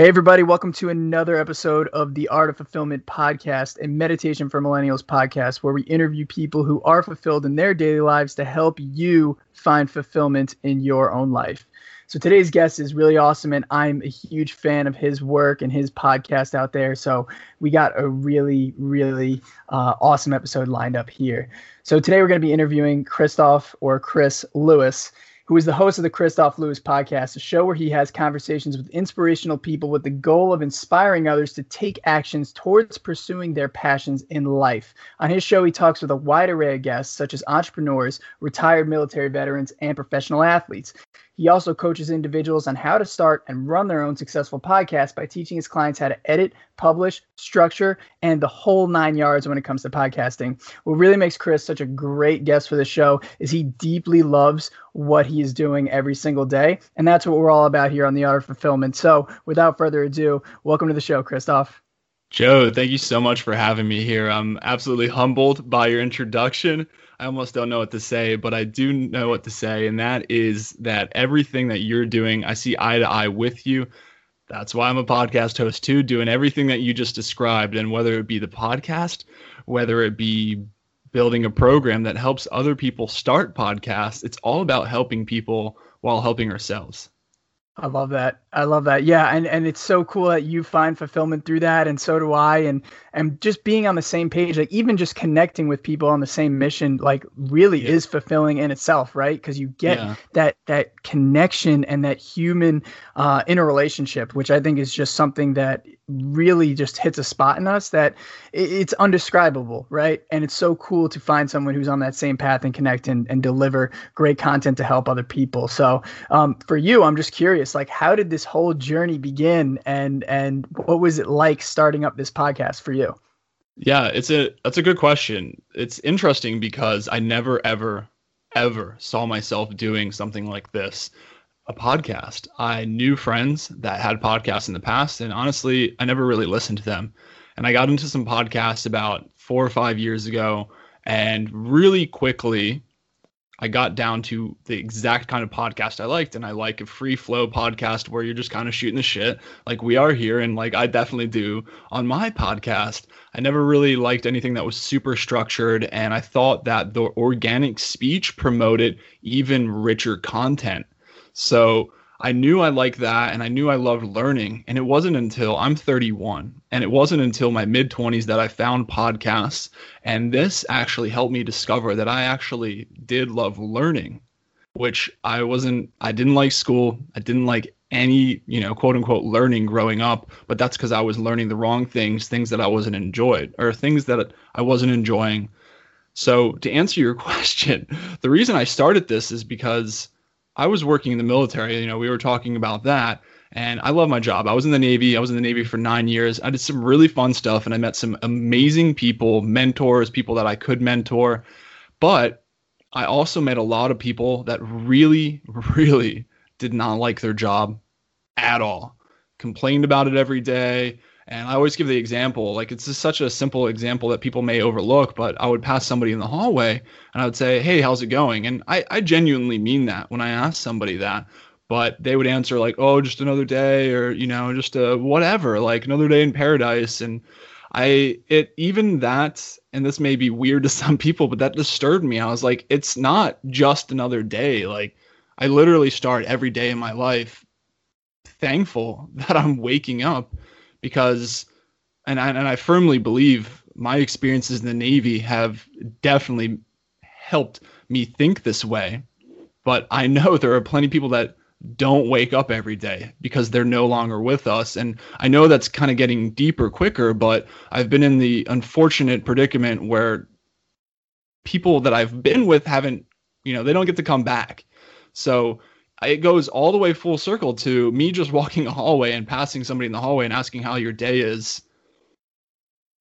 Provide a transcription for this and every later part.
Hey, everybody, welcome to another episode of the Art of Fulfillment podcast, a meditation for millennials podcast, where we interview people who are fulfilled in their daily lives to help you find fulfillment in your own life. So today's guest is really awesome, and I'm a huge fan of his work and his podcast out there. So we got a really, really uh, awesome episode lined up here. So today we're going to be interviewing Kristof or Chris Lewis who is the host of the Kristof Lewis podcast, a show where he has conversations with inspirational people with the goal of inspiring others to take actions towards pursuing their passions in life. On his show, he talks with a wide array of guests, such as entrepreneurs, retired military veterans, and professional athletes. He also coaches individuals on how to start and run their own successful podcast by teaching his clients how to edit, publish, structure, and the whole nine yards when it comes to podcasting. What really makes Chris such a great guest for the show is he deeply loves what he is doing every single day. And that's what we're all about here on the Art of Fulfillment. So without further ado, welcome to the show, Kristof. Joe, thank you so much for having me here. I'm absolutely humbled by your introduction. I almost don't know what to say, but I do know what to say, and that is that everything that you're doing, I see eye to eye with you. That's why I'm a podcast host too, doing everything that you just described. And whether it be the podcast, whether it be building a program that helps other people start podcasts, it's all about helping people while helping ourselves. I love that. I love that. Yeah, and and it's so cool that you find fulfillment through that, and so do I. And and just being on the same page, like even just connecting with people on the same mission, like really yeah. is fulfilling in itself, right? Because you get yeah. that that connection and that human uh, interrelationship, which I think is just something that really just hits a spot in us that it's undescribable, right? And it's so cool to find someone who's on that same path and connect and, and deliver great content to help other people. So um, for you, I'm just curious, like how did this whole journey begin and and what was it like starting up this podcast for you? Yeah, it's a that's a good question. It's interesting because I never ever ever saw myself doing something like this a podcast. I knew friends that had podcasts in the past, and honestly, I never really listened to them. And I got into some podcasts about four or five years ago, and really quickly, I got down to the exact kind of podcast I liked. And I like a free flow podcast where you're just kind of shooting the shit like we are here. And like I definitely do on my podcast. I never really liked anything that was super structured. And I thought that the organic speech promoted even richer content. So I knew I liked that and I knew I loved learning. And it wasn't until I'm 31 and it wasn't until my mid 20s that I found podcasts. And this actually helped me discover that I actually did love learning, which I wasn't, I didn't like school. I didn't like any, you know, quote unquote learning growing up, but that's because I was learning the wrong things, things that I wasn't enjoyed or things that I wasn't enjoying. So to answer your question, the reason I started this is because I was working in the military. You know, we were talking about that, and I love my job. I was in the Navy. I was in the Navy for nine years. I did some really fun stuff, and I met some amazing people, mentors, people that I could mentor. But I also met a lot of people that really, really did not like their job at all. Complained about it every day, and I always give the example, like it's just such a simple example that people may overlook, but I would pass somebody in the hallway and I would say, Hey, how's it going? And I, I genuinely mean that when I ask somebody that. But they would answer like, Oh, just another day or, you know, just a whatever, like another day in paradise. And I it even that, and this may be weird to some people, but that disturbed me. I was like, it's not just another day. Like I literally start every day in my life thankful that I'm waking up because, and I, and I firmly believe my experiences in the Navy have definitely helped me think this way. But I know there are plenty of people that don't wake up every day because they're no longer with us. And I know that's kind of getting deeper quicker, but I've been in the unfortunate predicament where people that I've been with haven't, you know, they don't get to come back. So it goes all the way full circle to me just walking a hallway and passing somebody in the hallway and asking how your day is.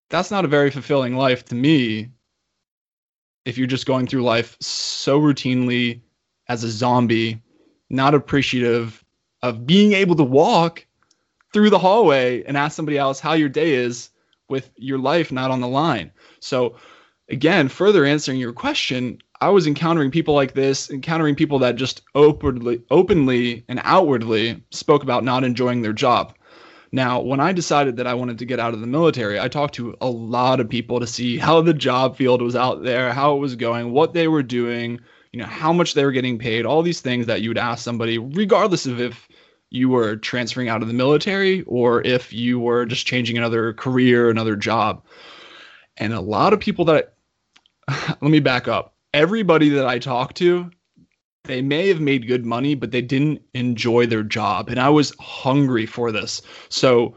That's not a very fulfilling life to me if you're just going through life so routinely as a zombie, not appreciative of being able to walk through the hallway and ask somebody else how your day is with your life not on the line. So, again, further answering your question, I was encountering people like this, encountering people that just openly, openly and outwardly spoke about not enjoying their job. Now, when I decided that I wanted to get out of the military, I talked to a lot of people to see how the job field was out there, how it was going, what they were doing, you know, how much they were getting paid, all these things that you would ask somebody, regardless of if you were transferring out of the military or if you were just changing another career, another job. And a lot of people that, let me back up. Everybody that I talked to, they may have made good money, but they didn't enjoy their job. And I was hungry for this. So,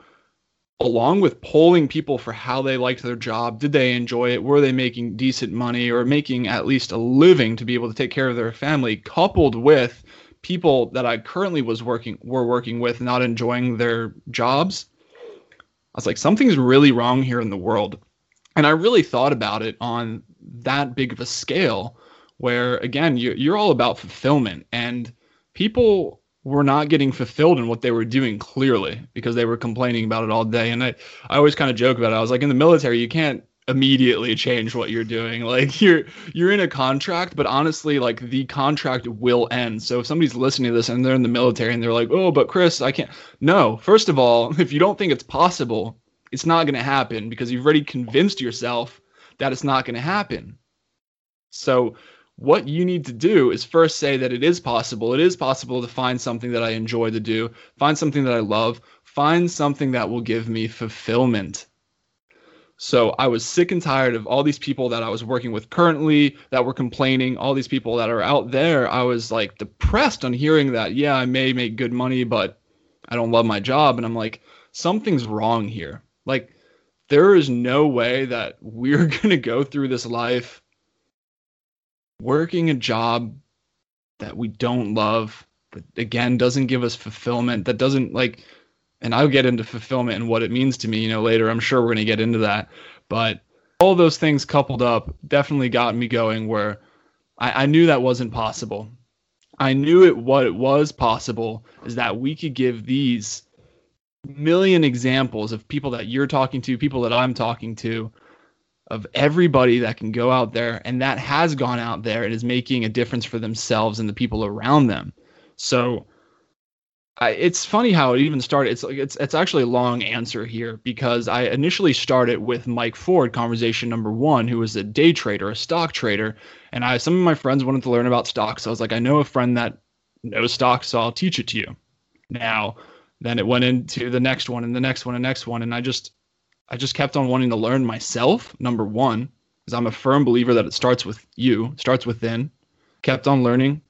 along with polling people for how they liked their job, did they enjoy it? Were they making decent money or making at least a living to be able to take care of their family, coupled with people that I currently was working were working with not enjoying their jobs, I was like, something's really wrong here in the world. And I really thought about it on that big of a scale where again, you, you're all about fulfillment and people were not getting fulfilled in what they were doing clearly because they were complaining about it all day. And I, I always kind of joke about it. I was like, in the military, you can't immediately change what you're doing. Like you're you're in a contract, but honestly, like the contract will end. So if somebody's listening to this and they're in the military and they're like, "Oh, but Chris, I can't." No, first of all, if you don't think it's possible, it's not going to happen because you've already convinced yourself that it's not going to happen. So what you need to do is first say that it is possible. It is possible to find something that I enjoy to do, find something that I love, find something that will give me fulfillment so I was sick and tired of all these people that I was working with currently that were complaining, all these people that are out there. I was like depressed on hearing that, yeah, I may make good money, but I don't love my job. And I'm like, something's wrong here. Like, there is no way that we're going to go through this life working a job that we don't love, that again doesn't give us fulfillment, that doesn't like and I'll get into fulfillment and what it means to me, you know, later. I'm sure we're going to get into that. But all those things coupled up definitely got me going where I, I knew that wasn't possible. I knew it what it was possible is that we could give these million examples of people that you're talking to, people that I'm talking to, of everybody that can go out there and that has gone out there and is making a difference for themselves and the people around them. So I, it's funny how it even started. It's like it's it's actually a long answer here because I initially started with Mike Ford, conversation number one, who was a day trader, a stock trader, and I some of my friends wanted to learn about stocks. So I was like, I know a friend that knows stocks, so I'll teach it to you. Now, then it went into the next one and the next one and next one, and I just I just kept on wanting to learn myself. Number one, because I'm a firm believer that it starts with you, starts within. Kept on learning,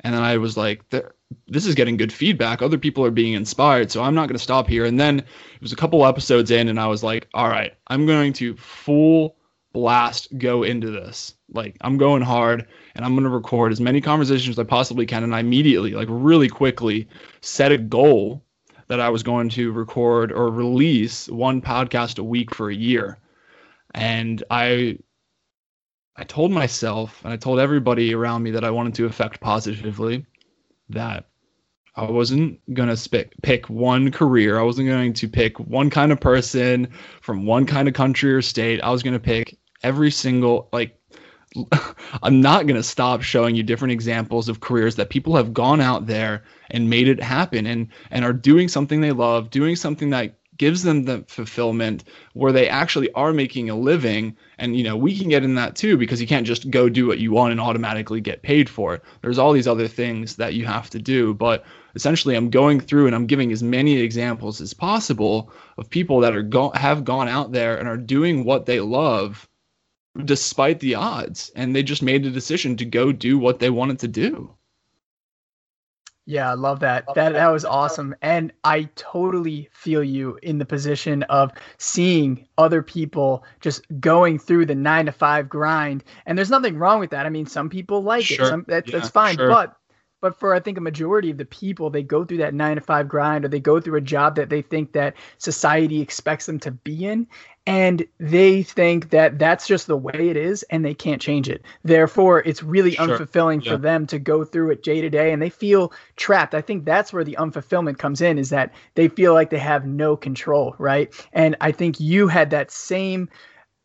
and then I was like, this is getting good feedback. Other people are being inspired, so I'm not going to stop here. And then it was a couple episodes in, and I was like, all right, I'm going to full blast go into this. Like, I'm going hard, and I'm going to record as many conversations as I possibly can. And I immediately, like, really quickly set a goal that I was going to record or release one podcast a week for a year. And I I told myself and I told everybody around me that I wanted to affect positively that I wasn't going to pick one career. I wasn't going to pick one kind of person from one kind of country or state. I was going to pick every single, like, I'm not going to stop showing you different examples of careers that people have gone out there and made it happen and, and are doing something they love, doing something that gives them the fulfillment where they actually are making a living. And you know we can get in that too because you can't just go do what you want and automatically get paid for it. There's all these other things that you have to do. But essentially i'm going through and i'm giving as many examples as possible of people that are go- have gone out there and are doing what they love despite the odds. And they just made a decision to go do what they wanted to do yeah, I love that. That that was awesome. And I totally feel you in the position of seeing other people just going through the 9 to 5 grind. And there's nothing wrong with that. I mean, some people like sure. it. Some, that, yeah, that's fine. Sure. But but for I think a majority of the people, they go through that nine to five grind or they go through a job that they think that society expects them to be in. And they think that that's just the way it is and they can't change it. Therefore, it's really sure. unfulfilling yeah. for them to go through it day to day and they feel trapped. I think that's where the unfulfillment comes in is that they feel like they have no control, right? And I think you had that same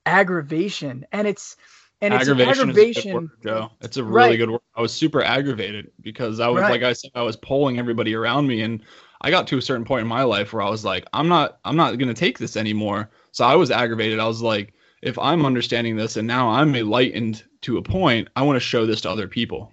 aggravation. And it's, and aggravation it's aggravation. Word, Joe. It's a really right. good word. I was super aggravated because I was right. like I said, I was polling everybody around me, and I got to a certain point in my life where I was like, I'm not I'm not going to take this anymore. So I was aggravated. I was like, if I'm understanding this and now I'm enlightened to a point, I want to show this to other people.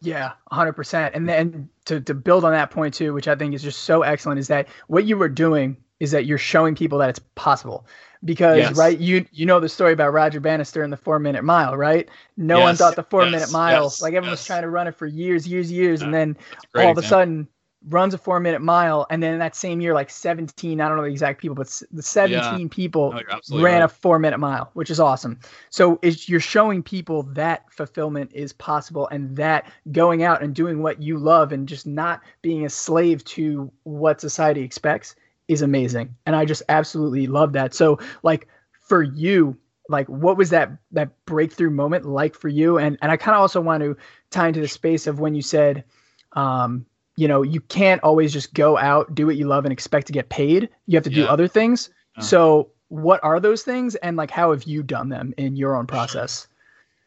Yeah, 100%. And then to, to build on that point too, which I think is just so excellent, is that what you were doing is that you're showing people that it's possible. Because yes. right, you you know the story about Roger Bannister and the four minute mile, right? No yes. one thought the four yes. minute mile, like everyone was trying to run it for years, years, years, yeah. and then all of a sudden runs a four minute mile and then in that same year like 17 i don't know the exact people but the 17 yeah. people no, ran right. a four minute mile which is awesome so it's, you're showing people that fulfillment is possible and that going out and doing what you love and just not being a slave to what society expects is amazing and i just absolutely love that so like for you like what was that that breakthrough moment like for you and and i kind of also want to tie into the space of when you said um you know, you can't always just go out, do what you love, and expect to get paid. You have to yeah. do other things. Uh-huh. So, what are those things, and like, how have you done them in your own process?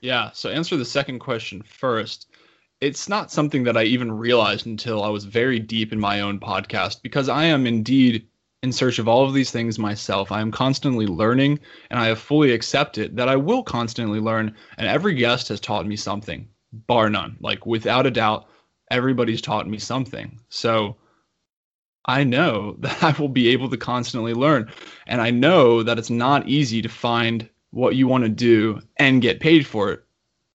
Yeah. So, answer the second question first. It's not something that I even realized until I was very deep in my own podcast because I am indeed in search of all of these things myself. I am constantly learning and I have fully accepted that I will constantly learn. And every guest has taught me something, bar none. Like, without a doubt, everybody's taught me something. So I know that I will be able to constantly learn. And I know that it's not easy to find what you want to do and get paid for it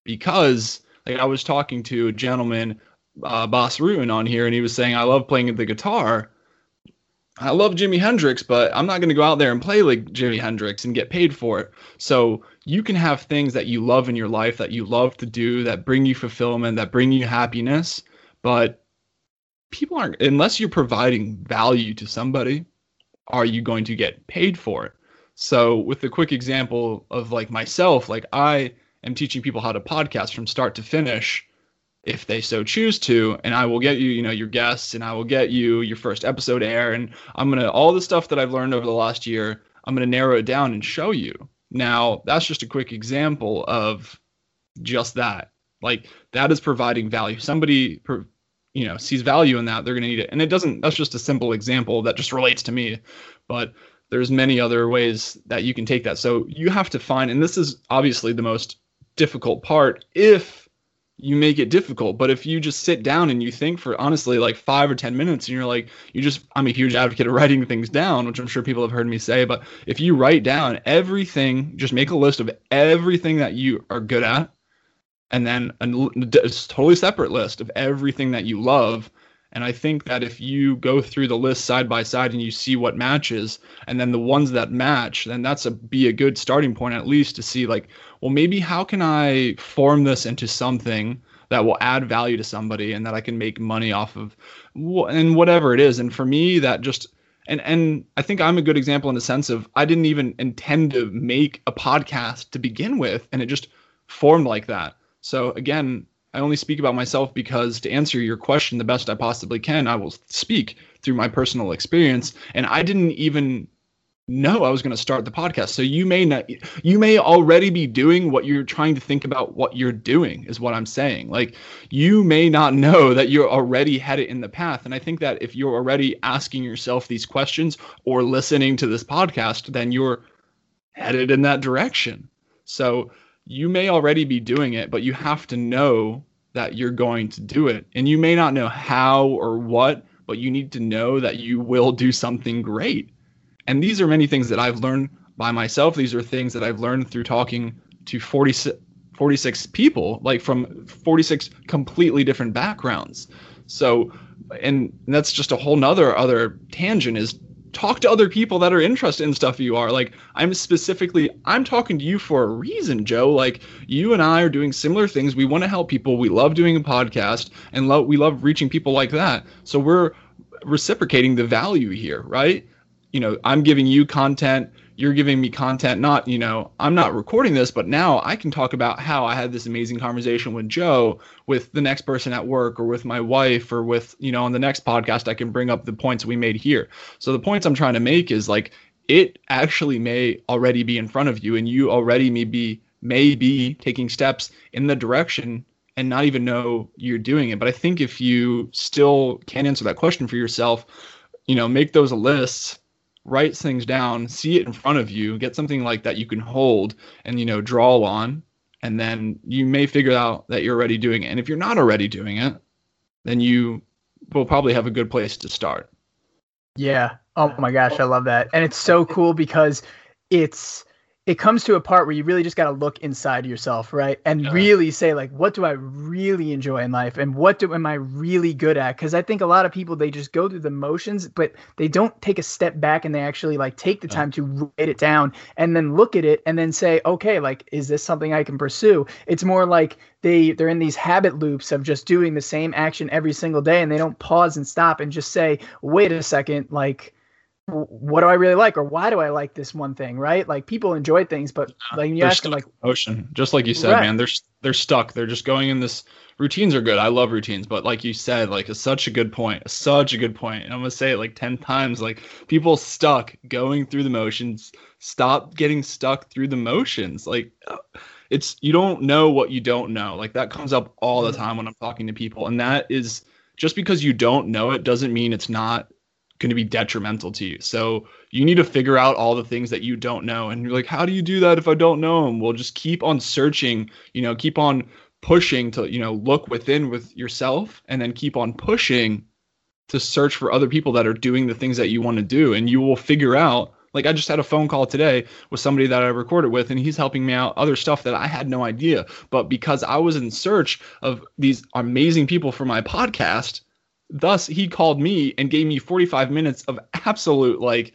because like I was talking to a gentleman, uh, Bas Rutten on here, and he was saying, I love playing the guitar. I love Jimi Hendrix, but I'm not going to go out there and play like Jimi Hendrix and get paid for it. So you can have things that you love in your life that you love to do that bring you fulfillment, that bring you happiness, but people aren't unless you're providing value to somebody are you going to get paid for it so with the quick example of like myself like i am teaching people how to podcast from start to finish if they so choose to and i will get you you know your guests and i will get you your first episode air and i'm to all the stuff that i've learned over the last year i'm to narrow it down and show you. Now that's just a quick example of just that. Like that is providing value. Somebody you know sees value in that they're to need it. And it doesn't that's just a simple example that just relates to me but there's many other ways that you can take that. So you have to find and this is obviously the most difficult part if you make it difficult but if you just sit down and you think for honestly like five or ten minutes and you're like you just i'm a huge advocate of writing things down which i'm sure people have heard me say but if you write down everything just make a list of everything that you are good at and then a, a totally separate list of everything that you love. And I think that if you go through the list side by side and you see what matches, and then the ones that match, then that's a be a good starting point at least to see like, well, maybe how can I form this into something that will add value to somebody and that I can make money off of, and whatever it is. And for me, that just and and I think I'm a good example in the sense of I didn't even intend to make a podcast to begin with, and it just formed like that. So again, I only speak about myself because to answer your question the best I possibly can, I will speak through my personal experience. And I didn't even know I was going to start the podcast. So you may not, you may already be doing what you're trying to think about what you're doing, is what I'm saying. Like you may not know that you're already headed in the path. And I think that if you're already asking yourself these questions or listening to this podcast, then you're headed in that direction. So you may already be doing it, but you have to know that you're going to do it. And you may not know how or what, but you need to know that you will do something great. And these are many things that I've learned by myself. These are things that I've learned through talking to 46, 46 people, like from 46 completely different backgrounds. So, and that's just a whole nother other tangent is talk to other people that are interested in stuff you are. Like i'm specifically i'm talking to you for a reason joe. Like you and i are doing similar things. We want to help people. We love doing a podcast and love we love reaching people like that. So we're reciprocating the value here right? You know i'm giving you content you're giving me content not you know i'm not recording this but now i can talk about how i had this amazing conversation with joe with the next person at work or with my wife or with you know on the next podcast i can bring up the points we made here. So the points i'm trying to make is like it actually may already be in front of you and you already may be may be taking steps in the direction and not even know you're doing it. But i think if you still can't answer that question for yourself you know, make those lists, write things down, see it in front of you, get something like that you can hold and, you know, draw on. And then you may figure out that you're already doing it. And if you're not already doing it, then you will probably have a good place to start. Yeah. Oh my gosh, I love that. And it's so cool because it's it comes to a part where you really just got to look inside yourself, right? And yeah. really say like what do I really enjoy in life and what do am I really good at? Cuz I think a lot of people they just go through the motions but they don't take a step back and they actually like take the time to write it down and then look at it and then say, "Okay, like is this something I can pursue?" It's more like they they're in these habit loops of just doing the same action every single day and they don't pause and stop and just say, "Wait a second, like what do I really like or why do I like this one thing, right? Like people enjoy things, but like you ask them like ocean, just like you said, right. man, they're they're stuck. They're just going in this routines are good. I love routines, but like you said, like it's such a good point. Such a good point. And I'm gonna say it like 10 times. Like people stuck going through the motions. Stop getting stuck through the motions. Like it's you don't know what you don't know. Like that comes up all the mm. time when I'm talking to people. And that is just because you don't know it doesn't mean it's not going to be detrimental to you. So you need to figure out all the things that you don't know. And you're like, how do you do that if I don't know them? Well, just keep on searching, you know, keep on pushing to, you know, look within with yourself and then keep on pushing to search for other people that are doing the things that you want to do. And you will figure out, like I just had a phone call today with somebody that I recorded with, and he's helping me out other stuff that I had no idea. But because I was in search of these amazing people for my podcast, Thus, he called me and gave me 45 minutes of absolute like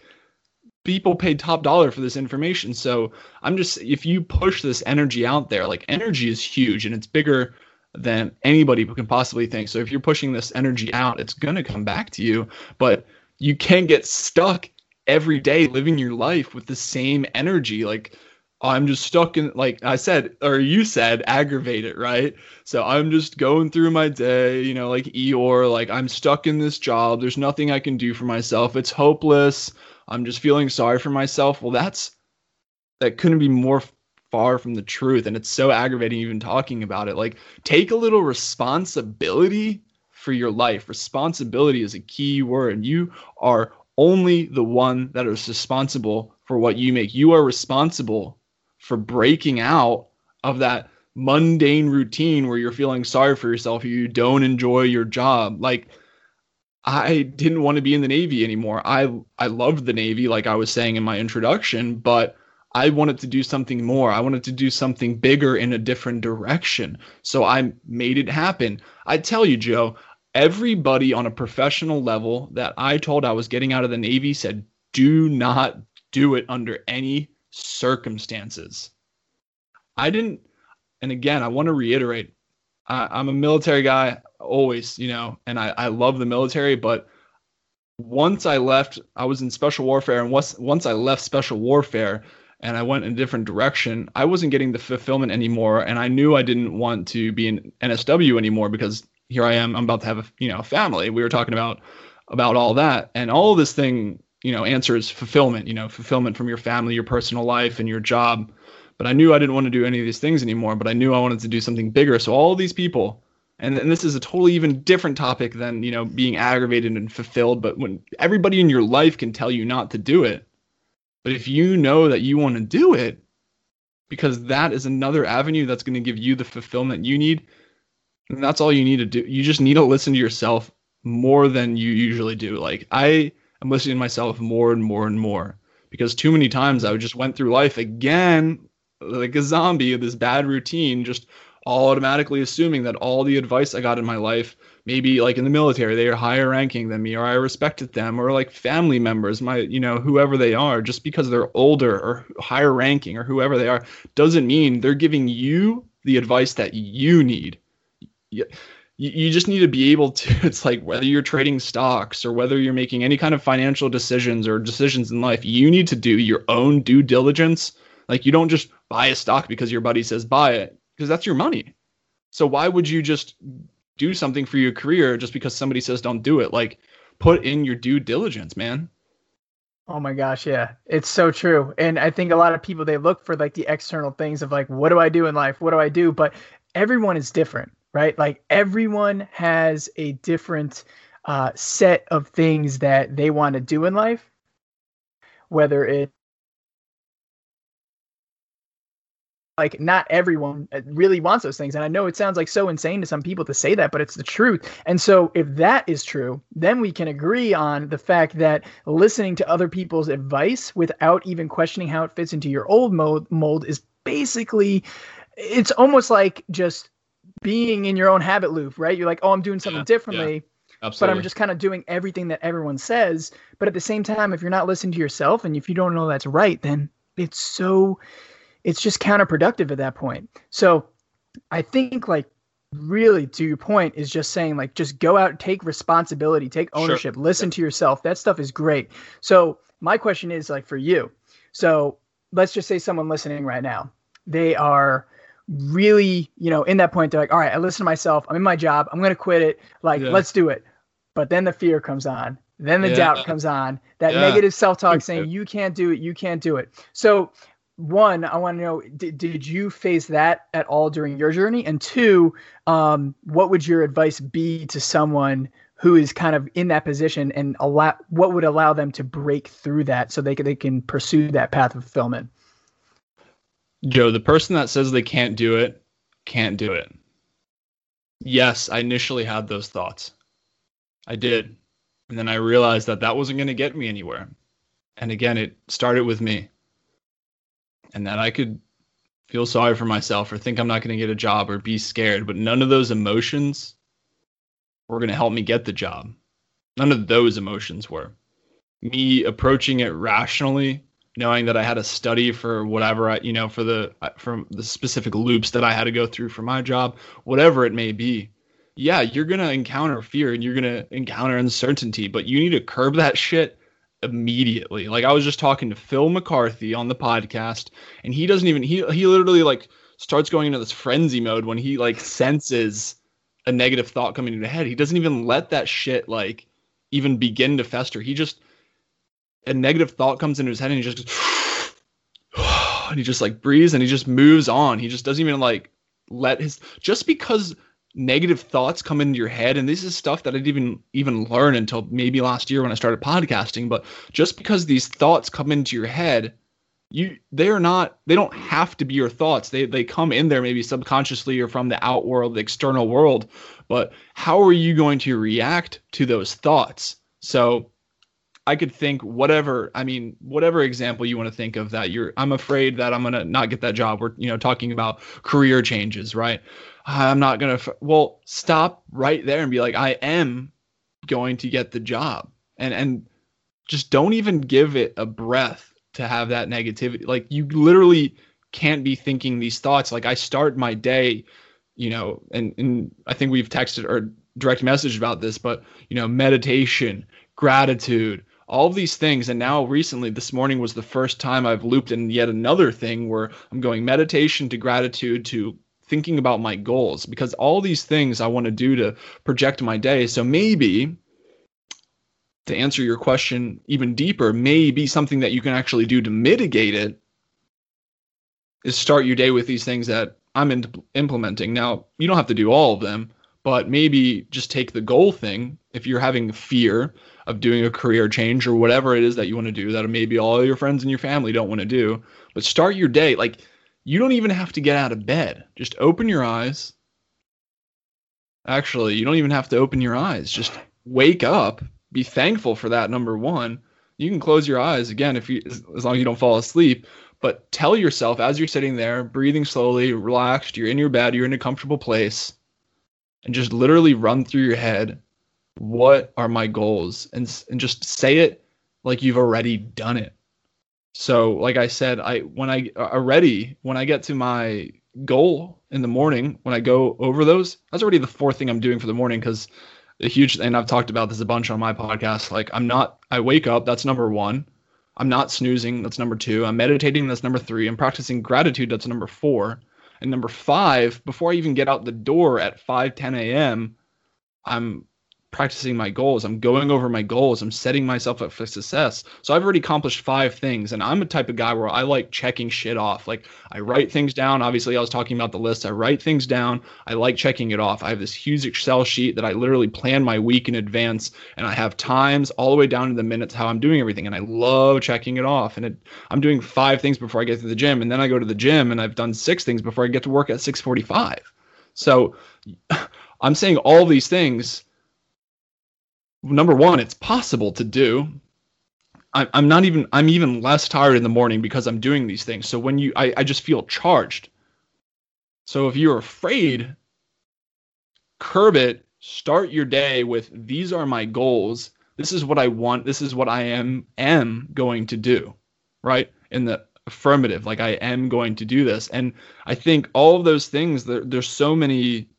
people paid top dollar for this information. So I'm just if you push this energy out there, like energy is huge and it's bigger than anybody can possibly think. So if you're pushing this energy out, it's gonna come back to you. But you can't get stuck every day living your life with the same energy. Like I'm just stuck in, like I said, or you said, aggravated, right? So I'm just going through my day, you know, like Eeyore, like I'm stuck in this job. There's nothing I can do for myself. It's hopeless. I'm just feeling sorry for myself. Well, that's, that couldn't be more far from the truth. And it's so aggravating even talking about it. Like, take a little responsibility for your life. Responsibility is a key word. You are only the one that is responsible for what you make. You are responsible for breaking out of that mundane routine where you're feeling sorry for yourself you don't enjoy your job. Like i didn't want to be in the navy anymore. I i loved the navy like i was saying in my introduction but i wanted to do something more. I wanted to do something bigger in a different direction. So i made it happen. I tell you joe everybody on a professional level that i told i was getting out of the navy said do not do it under any circumstances. I didn't, and again, I want to reiterate I, am a military guy always, you know, and I, I love the military, but once I left, I was in special warfare, and once once I left special warfare and I went in a different direction, I wasn't getting the fulfillment anymore, and I knew I didn't want to be in NSW anymore because here I am, I'm about to have a you know a family. We were talking about about all that, and all this thing you know answer is fulfillment you know fulfillment from your family your personal life and your job. But i knew i didn't want to do any of these things anymore but i knew i wanted to do something bigger. So all these people and, and this is a totally even different topic than you know being aggravated and fulfilled but when everybody in your life can tell you not to do it but if you know that you want to do it because that is another avenue that's going to give you the fulfillment you need and that's all you need to do. You just need to listen to yourself more than you usually do. Like i I'm listening to myself more and more and more. Because too many times I just went through life again like a zombie this bad routine, just automatically assuming that all the advice I got in my life, maybe like in the military, they are higher ranking than me, or I respected them, or like family members, my, you know, whoever they are, just because they're older or higher ranking or whoever they are, doesn't mean they're giving you the advice that you need you, you just need to be able to it's like whether you're trading stocks or whether you're making any kind of financial decisions or decisions in life you need to do your own due diligence like you don't just buy a stock because your buddy says buy it because that's your money so why would you just do something for your career just because somebody says don't do it like put in your due diligence man Oh my gosh, yeah. It's so true. And I think a lot of people they look for like the external things of like what do I do in life? What do I do? But everyone is different right? Like everyone has a different uh, set of things that they want to do in life, whether it like not everyone uh, really wants those things and i know it sounds like so insane to some people to say that but it's the truth and so if that is true then we can agree on the fact that listening to other people's advice without even questioning how it fits into your old mold, mold is basically it's almost like just being in your own habit loop right you're like oh i'm doing something yeah, differently yeah. Absolutely. But I'm just kind of doing everything that everyone says. But at the same time, if you're not listening to yourself and if you don't know that's right, then it's so it's just counterproductive at that point. So I think like really to your point is just saying like just go out take responsibility take ownership sure. listen yeah. to yourself that stuff is great so my question is like for you so let's just say someone listening right now they are really you know in that point they're like all right i listen to myself. I'm in my job. I'm going to quit it. Like yeah. let's do it. But then the fear comes on. Then the yeah. doubt comes on. That negative self-talk saying you can't do it. You can't do it. So one, I want to know did, did you face that at all during your journey? And two, um, what would your advice be to someone who is kind of in that position and allow what would allow them to break through that so they can, they can pursue that path of fulfillment? Joe, the person that says they can't do it can't do it. Yes, I initially had those thoughts. I did. And then I realized that that wasn't going to get me anywhere. And again, it started with me and that I could feel sorry for myself or think I'm not going to get a job or be scared. But none of those emotions were going to help me get the job. None of those emotions were. Me approaching it rationally, knowing that I had to study for whatever I, you know, for the uh, from the specific loops that I had to go through for my job, whatever it may be. Yeah, you're to encounter fear and you're to encounter uncertainty, but you need to curb that shit immediately. Like I was just talking to Phil McCarthy on the podcast, and he doesn't even he he literally like starts going into this frenzy mode when he like senses a negative thought coming into head. He doesn't even let that shit like even begin to fester. He just a negative thought comes into his head and he just goes, and he just like breathes and he just moves on. He just doesn't even like let his just because negative thoughts come into your head and this is stuff that i didn't even even learn until maybe last year when i started podcasting but just because these thoughts come into your head you they are not they don't have to be your thoughts they they come in there maybe subconsciously or from the out world the external world but how are you going to react to those thoughts so I could think whatever, I mean, whatever example you want to think of that you're, I'm afraid that I'm going to not get that job. We're, you know, talking about career changes, right? I'm not going to, well, stop right there and be like, I am going to get the job. And, and just don't even give it a breath to have that negativity. Like you literally can't be thinking these thoughts. Like I start my day, you know, and, and I think we've texted or direct message about this, but, you know, meditation, gratitude, all of these things. And now, recently, this morning was the first time I've looped in yet another thing where I'm going meditation to gratitude to thinking about my goals because all these things I want to do to project my day. So maybe to answer your question even deeper, maybe something that you can actually do to mitigate it is start your day with these things that I'm in- implementing. Now, you don't have to do all of them, but maybe just take the goal thing. If you're having fear of doing a career change or whatever it is that you want to do that maybe all your friends and your family don't want to do. But start your day. Like you don't even have to get out of bed. Just open your eyes. Actually, you don't even have to open your eyes. Just wake up. Be thankful for that number 1. You can close your eyes again if you as long as you don't fall asleep, but tell yourself as you're sitting there, breathing slowly, relaxed, you're in your bed, you're in a comfortable place, and just literally run through your head what are my goals? And and just say it like you've already done it. So like i said i when i uh, already when i get to my goal in the morning when i go over those that's already the fourth thing i'm doing for the morning because a huge and i've talked about this a bunch on my podcast like i'm not i wake up that's number one. I'm not snoozing that's number two. I'm meditating that's number three. I'm practicing gratitude that's number four. And number five before i even get out the door at 5 10 a.m i'm practicing my goals. I'm going over my goals. I'm setting myself up for success. So I've already accomplished five things. And I'm a type of guy where I like checking shit off. Like I write things down. Obviously, I was talking about the list. I write things down. I like checking it off. I have this huge Excel sheet that I literally plan my week in advance. And I have times all the way down to the minutes how I'm doing everything. And I love checking it off. And it, I'm doing five things before I get to the gym. And then I go to the gym and I've done six things before I get to work at 645. So I'm saying all these things number one, it's possible to do. I, I'm not even I'm even less tired in the morning because I'm doing these things. So when you I, I just feel charged. So if you're afraid, curb it, start your day with these are my goals. This is what I want. This is what I am am going to do. Right? In the affirmative, like I am going to do this. And I think all of those things, there, there's so many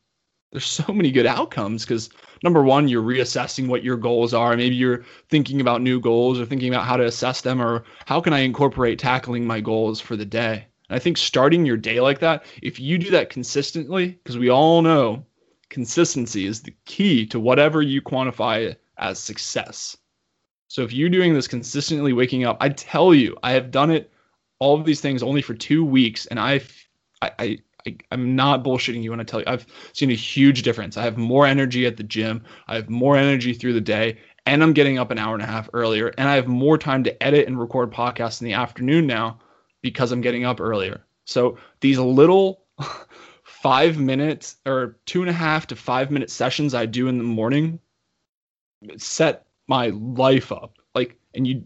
there's so many good outcomes because number one, you're reassessing what your goals are. Maybe you're thinking about new goals or thinking about how to assess them or how can I incorporate tackling my goals for the day. And I think starting your day like that, if you do that consistently, because we all know consistency is the key to whatever you quantify as success. So if you're doing this consistently, waking up, I tell you, I have done it all of these things only for two weeks, and I I, I'm not bullshitting you when I tell you I've seen a huge difference. I have more energy at the gym. I have more energy through the day, and I'm getting up an hour and a half earlier. And I have more time to edit and record podcasts in the afternoon now because I'm getting up earlier. So these little five minutes or two and a half to five minute sessions I do in the morning set my life up. Like, and you,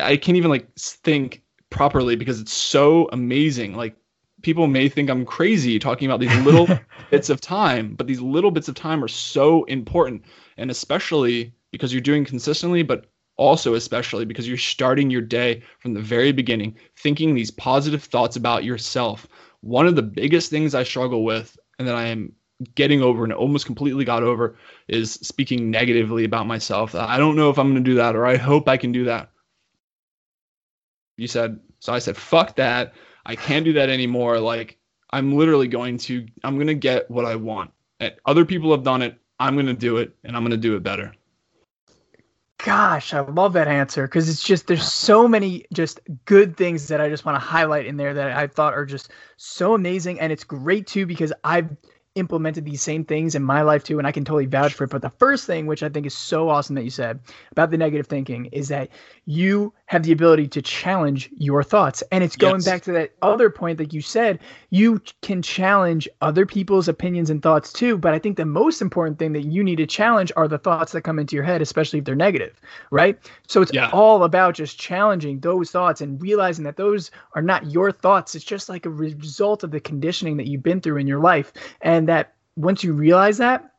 I can't even like think properly because it's so amazing. Like people may think I'm crazy talking about these little bits of time, but these little bits of time are so important. And especially because you're doing consistently, but also especially because you're starting your day from the very beginning, thinking these positive thoughts about yourself. One of the biggest things I struggle with and that I am getting over and almost completely got over is speaking negatively about myself. I don't know if I'm going to do that or I hope I can do that. You said, so I said, fuck that. I can't do that anymore. Like I'm literally going to I'm going to get what I want. Other people have done it. I'm going to do it and I'm going to do it better. Gosh, I love that answer because it's just there's so many just good things that I just want to highlight in there that I thought are just so amazing and it's great too because I've implemented these same things in my life too, and I can totally vouch for it. But the first thing, which I think is so awesome that you said about the negative thinking, is that you have the ability to challenge your thoughts. And it's going yes. back to that other point that you said, you can challenge other people's opinions and thoughts too. But I think the most important thing that you need to challenge are the thoughts that come into your head, especially if they're negative, right? So it's yeah. all about just challenging those thoughts and realizing that those are not your thoughts. It's just like a result of the conditioning that you've been through in your life. And that once you realize that,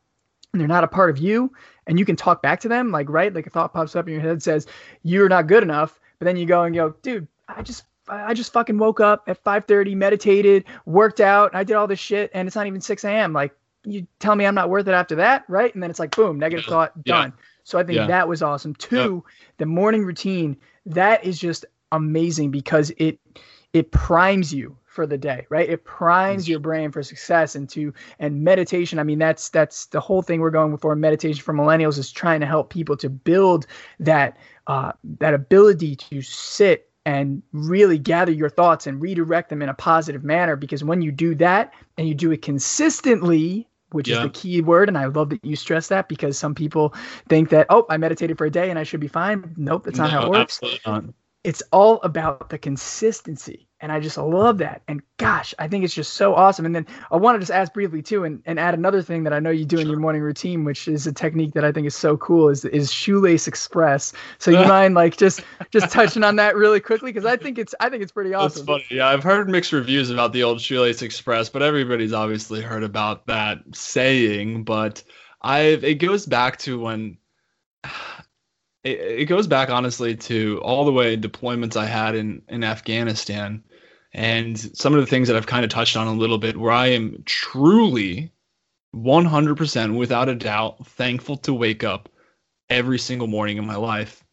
and they're not a part of you, and you can talk back to them, like right, like a thought pops up in your head says you're not good enough, but then you go and go, dude, I just I just fucking woke up at 5:30, meditated, worked out, I did all this shit, and it's not even 6 a.m. Like you tell me I'm not worth it after that, right? And then it's like boom, negative thought, yeah. done. So I think yeah. that was awesome. Two, the morning routine, that is just amazing because it it primes you for the day, right? It primes your brain for success and to and meditation. I mean, that's that's the whole thing we're going for. Meditation for millennials is trying to help people to build that uh, that ability to sit and really gather your thoughts and redirect them in a positive manner. Because when you do that and you do it consistently, which yeah. is the key word. And I love that you stress that because some people think that, oh, I meditated for a day and I should be fine. Nope, that's not no, how it works. It's all about the consistency and I just love that. And gosh, I think it's just so awesome. And then I want to just ask briefly too, and, and add another thing that I know you do in your morning routine, which is a technique that I think is so cool, is is shoelace express. So you mind like just just touching on that really quickly because I think it's I think it's pretty awesome. That's funny. Yeah, I've heard mixed reviews about the old shoelace express, but everybody's obviously heard about that saying. But I've it goes back to when it, it goes back honestly to all the way deployments I had in in Afghanistan, and some of the things that I've kind of touched on a little bit, where I am truly 100% without a doubt thankful to wake up every single morning in my life.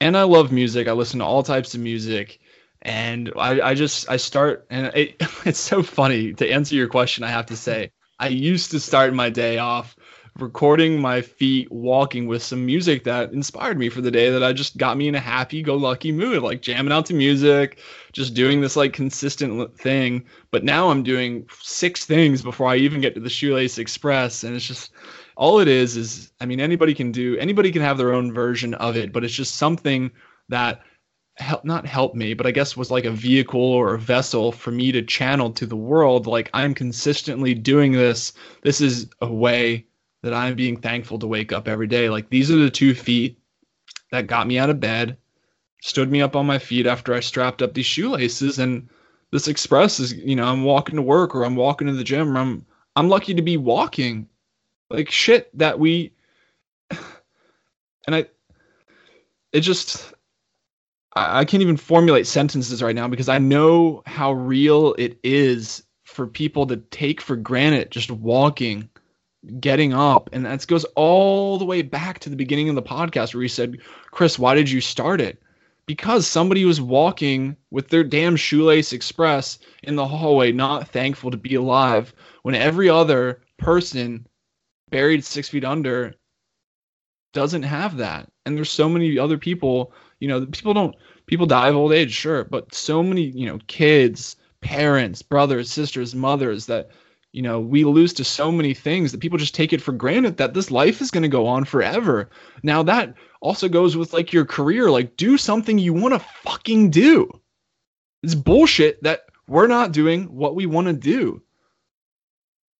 And I love music. I listen to all types of music. And I, I just I start and it, it's so funny to answer your question. I have to say I used to start my day off recording my feet walking with some music that inspired me for the day that I just got me in a happy go lucky mood, like jamming out to music, just doing this like consistent thing. But now I'm doing six things before I even get to the Shoelace Express. And it's just all it is is, I mean, anybody can do, anybody can have their own version of it, but it's just something that help not help me but i guess was like a vehicle or a vessel for me to channel to the world like i'm consistently doing this this is a way that i'm being thankful to wake up every day. Like these are the two feet that got me out of bed stood me up on my feet after i strapped up these shoelaces and this express is you know i'm walking to work or i'm walking to the gym or i'm i'm lucky to be walking. Like shit that we and i it just I can't even formulate sentences right now because I know how real it is for people to take for granted just walking, getting up. And that goes all the way back to the beginning of the podcast where you said, Chris, why did you start it? Because somebody was walking with their damn shoelace express in the hallway, not thankful to be alive, when every other person buried six feet under doesn't have that. And there's so many other people you know, people don't people die of old age, sure, but so many, you know, kids, parents, brothers, sisters, mothers that you know, we lose to so many things that people just take it for granted that this life is going to go on forever. Now that also goes with like your career, like do something you want to fucking do. It's bullshit that we're not doing what we want to do.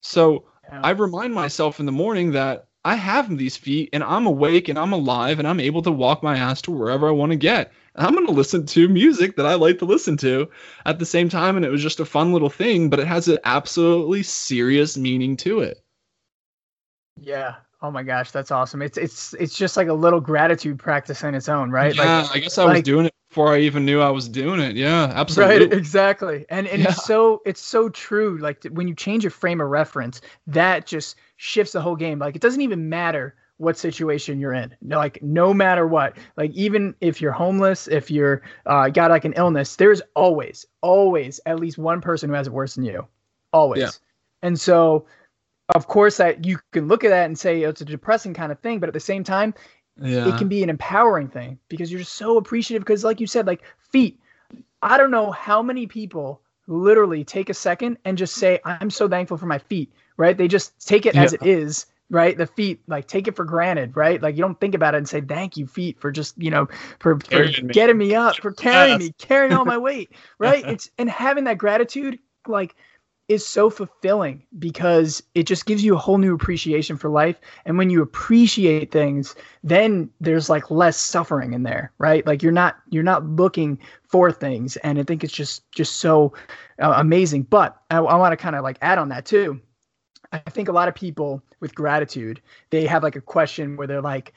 So yeah. I remind myself in the morning that I have these feet and I'm awake and I'm alive and I'm able to walk my ass to wherever I want to get. And I'm going to listen to music that I like to listen to at the same time. And it was just a fun little thing, but it has an absolutely serious meaning to it. Yeah. Oh my gosh, that's awesome. It's it's it's just like a little gratitude practice in its own, right? Yeah, like, I guess I like, was doing it before I even knew I was doing it. Yeah, absolutely. Right, exactly. And and yeah. it's so it's so true. Like when you change your frame of reference, that just shifts the whole game. Like it doesn't even matter what situation you're in. Like no matter what, like even if you're homeless, if you're uh, got like an illness, there's always, always at least one person who has it worse than you, always. Yeah. And so, of course, that you can look at that and say oh, it's a depressing kind of thing, but at the same time, yeah. it can be an empowering thing because you're just so appreciative. Because, like you said, like feet. I don't know how many people literally take a second and just say, "I'm so thankful for my feet." Right? They just take it yeah. as it is right? The feet, like take it for granted, right? Like you don't think about it and say, thank you, feet, for just, you know, for, for getting me up, for carrying yes. me, carrying all my weight, right? it's and having that gratitude, like is so fulfilling because it just gives you a whole new appreciation for life. And when you appreciate things, then there's like less suffering in there, right? Like you're not you're not looking for things, and I think it's just just so uh, amazing. But I, I want to kind of like add on that too I think a lot of people with gratitude, they have like a question where they're like,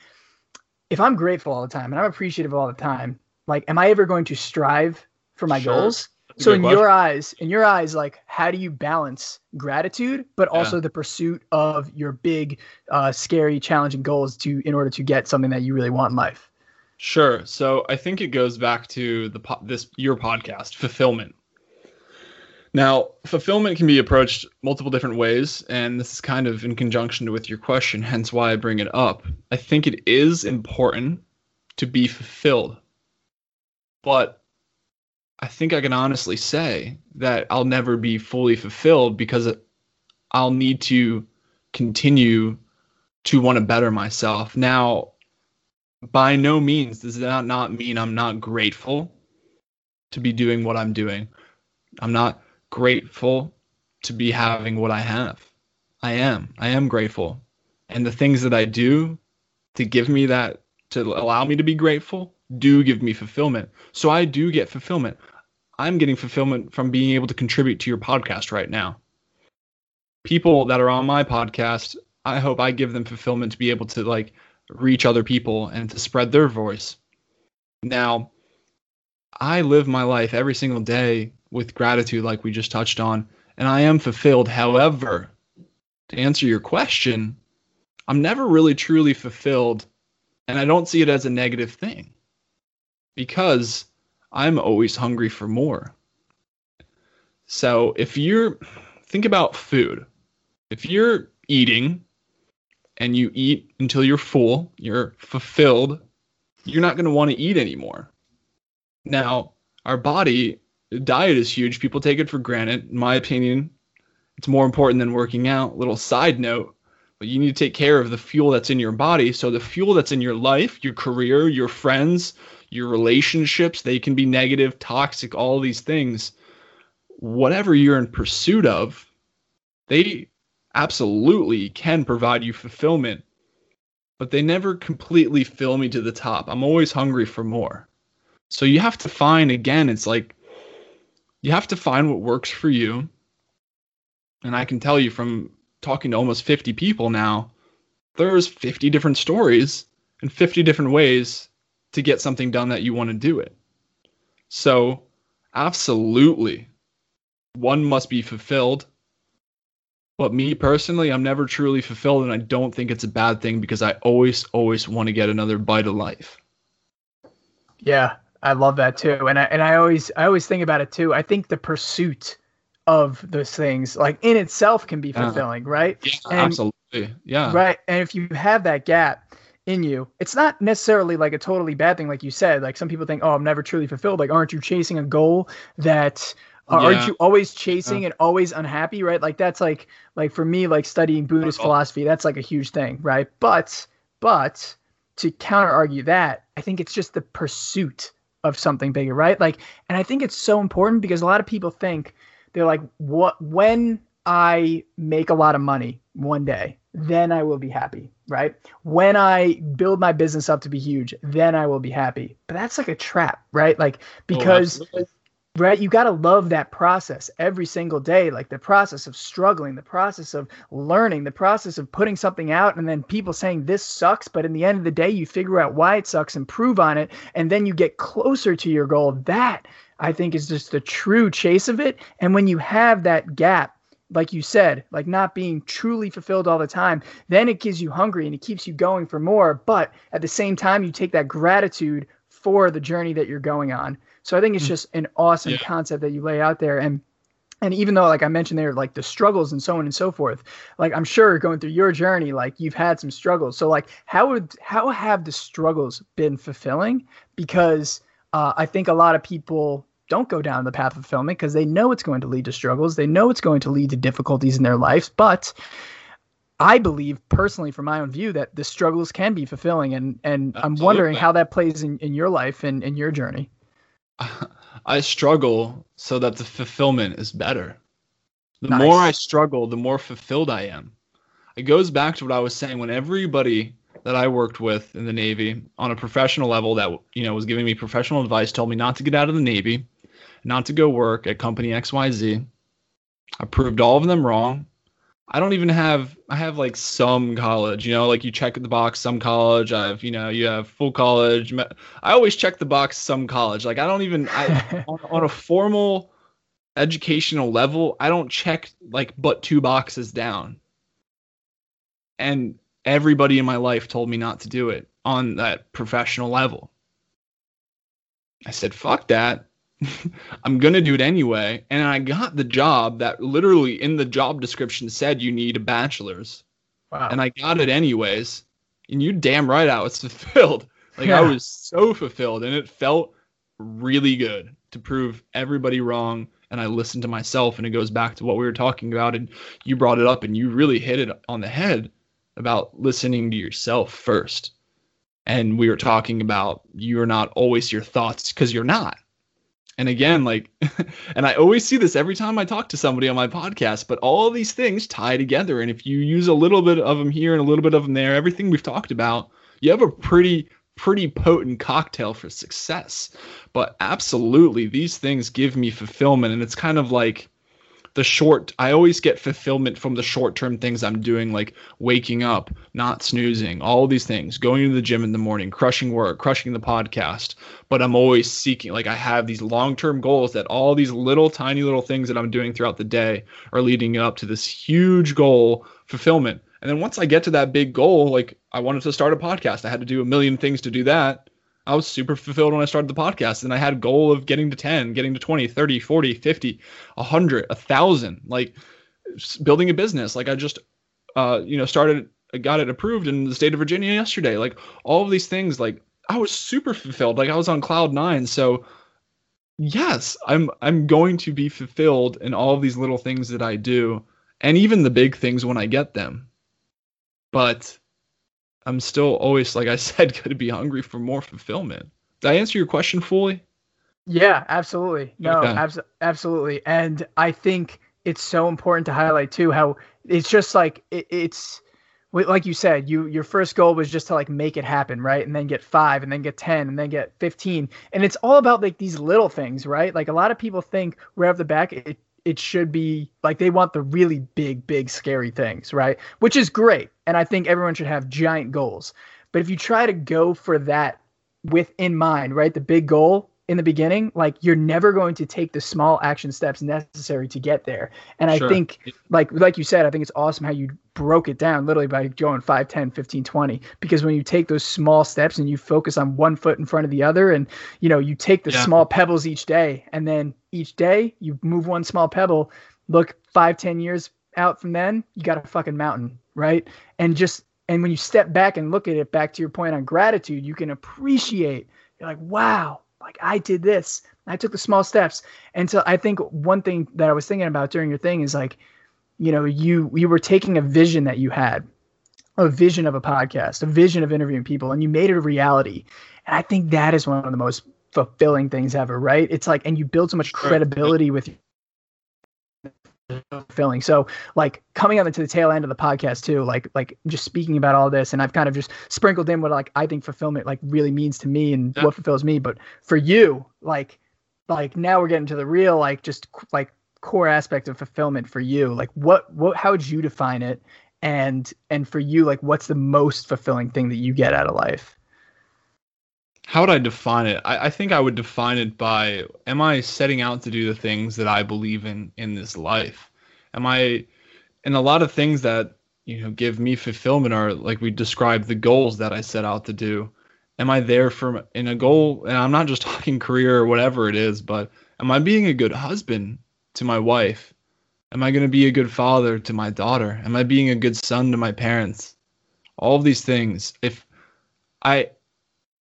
if I'm grateful all the time and I'm appreciative all the time, like, am I ever going to strive for my sure. goals? So in question. your eyes, in your eyes, like, how do you balance gratitude, but also yeah. the pursuit of your big, uh, scary, challenging goals to in order to get something that you really want in life? Sure. So I think it goes back to the po- this your podcast, fulfillment. Now, fulfillment can be approached multiple different ways, and this is kind of in conjunction with your question, hence why I bring it up. I think it is important to be fulfilled, but I think I can honestly say that I'll never be fully fulfilled because I'll need to continue to want to better myself. Now, by no means does that not mean I'm not grateful to be doing what I'm doing. I'm not grateful to be having what I have. I am. I am grateful. And the things that I do to give me that, to allow me to be grateful, do give me fulfillment. So I do get fulfillment. I'm getting fulfillment from being able to contribute to your podcast right now. People that are on my podcast, I hope I give them fulfillment to be able to like reach other people and to spread their voice. Now, I live my life every single day with gratitude, like we just touched on, and I am fulfilled. However, to answer your question, I'm never really truly fulfilled, and I don't see it as a negative thing because I'm always hungry for more. So if you're, think about food. If you're eating and you eat until you're full, you're fulfilled, you're not going to want to eat anymore. Now, our body, diet is huge. People take it for granted. In my opinion, it's more important than working out. Little side note, but you need to take care of the fuel that's in your body. So the fuel that's in your life, your career, your friends, your relationships, they can be negative, toxic, all these things. Whatever you're in pursuit of, they absolutely can provide you fulfillment, but they never completely fill me to the top. I'm always hungry for more. So you have to find again, it's like you have to find what works for you. And I can tell you from talking to almost 50 people now, there's 50 different stories and 50 different ways to get something done that you want to do it. So, absolutely, one must be fulfilled. But me personally, I'm never truly fulfilled, and I don't think it's a bad thing because I always, always want to get another bite of life. Yeah, I love that too, and I and I always I always think about it too. I think the pursuit of those things, like in itself, can be fulfilling, yeah. right? Yeah, and, absolutely. Yeah. Right, and if you have that gap, in you. It's not necessarily like a totally bad thing, like you said. Like some people think, oh, I'm never truly fulfilled. Like, aren't you chasing a goal that uh, yeah. aren't you always chasing yeah. and always unhappy, right? Like that's like like for me, like studying Buddhist philosophy, that's like a huge thing, right? But but to counter argue that, I think it's just the pursuit of something bigger, right? Like, and I think it's so important because a lot of people think they're like, what when I make a lot of money one day, then I will be happy, right? When I build my business up to be huge, then I will be happy. But that's like a trap, right? Like oh, because oh, right, you got to love that process every single day, like the process of struggling, the process of learning, the process of putting something out and then people saying this sucks, but in the end of the day you figure out why it sucks, improve on it, and then you get closer to your goal. That I think is just the true chase of it. And when you have that gap like you said, like not being truly fulfilled all the time, then it gives you hungry and it keeps you going for more. But at the same time, you take that gratitude for the journey that you're going on. So I think it's mm. just an awesome yeah. concept that you lay out there. And and even though like I mentioned there, like the struggles and so on and so forth, like I'm sure going through your journey, like you've had some struggles. So like how would how have the struggles been fulfilling? Because uh, I think a lot of people don't go down the path of fulfillment because they know it's going to lead to struggles. They know it's going to lead to difficulties in their lives. But I believe personally, from my own view, that the struggles can be fulfilling. And, and I'm wondering how that plays in, in your life and in your journey. I struggle so that the fulfillment is better. The nice. more I struggle, the more fulfilled I am. It goes back to what I was saying when everybody that I worked with in the Navy on a professional level that you know was giving me professional advice told me not to get out of the Navy not to go work at company XYZ. I proved all of them wrong. I don't even have I have like some college, you know, like you check the box some college. I have, you know, you have full college. I always check the box some college. Like I don't even I on, on a formal educational level, I don't check like but two boxes down. And everybody in my life told me not to do it on that professional level. I said, fuck that. I'm going to do it anyway. And I got the job that literally in the job description said you need a bachelor's. Wow. And I got it anyways. And you damn right I was fulfilled. Like yeah. I was so fulfilled and it felt really good to prove everybody wrong. And I listened to myself and it goes back to what we were talking about. And you brought it up and you really hit it on the head about listening to yourself first. And we were talking about you're not always your thoughts because you're not and again, like, and I always see this every time I talk to somebody on my podcast, but all these things tie together. And if you use a little bit of them here and a little bit of them there, everything we've talked about, you have a pretty, pretty potent cocktail for success. But absolutely, these things give me fulfillment. And it's kind of like, the short i always get fulfillment from the short term things i'm doing like waking up not snoozing all these things going to the gym in the morning crushing work crushing the podcast. But i'm always seeking like i have these long term goals that all these little tiny little things that i'm doing throughout the day are leading up to this huge goal fulfillment. And then once i get to that big goal like i wanted to start a podcast. I had to do a million things to do that I was super fulfilled when I started the podcast and I had a goal of getting to 10, getting to 20, 30, 40, 50, 100, 1000, like building a business. Like I just uh, you know, started got it approved in the state of Virginia yesterday. Like all of these things, like I was super fulfilled. Like I was on cloud nine. So yes, I'm I'm going to be fulfilled in all of these little things that I do, and even the big things when I get them. But I'm still always, like I said, going to be hungry for more fulfillment. Did I answer your question fully? Yeah, absolutely. No, okay. abs- absolutely. And I think it's so important to highlight too how it's just like it, it's like you said, you your first goal was just to like make it happen, right? And then get five, and then get ten, and then get fifteen, and it's all about like these little things, right? Like a lot of people think right off the back, it it should be like they want the really big, big, scary things, right? Which is great, and I think everyone should have giant goals. But if you try to go for that with in mind, right, the big goal, in the beginning, like you're never going to take the small action steps necessary to get there. And I think like like you said, I think it's awesome how you broke it down literally by going 5, 10, 15, 20 because when you take those small steps and you focus on one foot in front of the other and you know, you take the yeah. small pebbles each day and then each day you move one small pebble, look five, ten years out from then, you got a fucking mountain, right? And just and when you step back and look at it back to your point on gratitude, you can appreciate you're like, wow, like I did this. I took the small steps. And so I think one thing that I was thinking about during your thing is like, you know, you you were taking a vision that you had, a vision of a podcast, a vision of interviewing people, and you made it a reality. And I think that is one of the most fulfilling things ever, right? It's like, and you build so much credibility with fulfilling. So like coming on to the tail end of the podcast too, like like just speaking about all this, and I've kind of just sprinkled in what like I think fulfillment like really means to me and yeah. what fulfills me. But for you, like like now we're getting to the real like just like core aspect of fulfillment for you. Like what what how would you define it? And and for you, like what's the most fulfilling thing that you get out of life? How would I define it? I, I, think I would define it by am I setting out to do the things that I believe in in this life? Am I and a lot of things that you know give me fulfillment are like we described the goals that I set out to do. Am I there for in a goal? And I'm not just talking career or whatever it is, but am I being a good husband to my wife? Am I going to be a good father to my daughter? Am I being a good son to my parents? All of these things. If I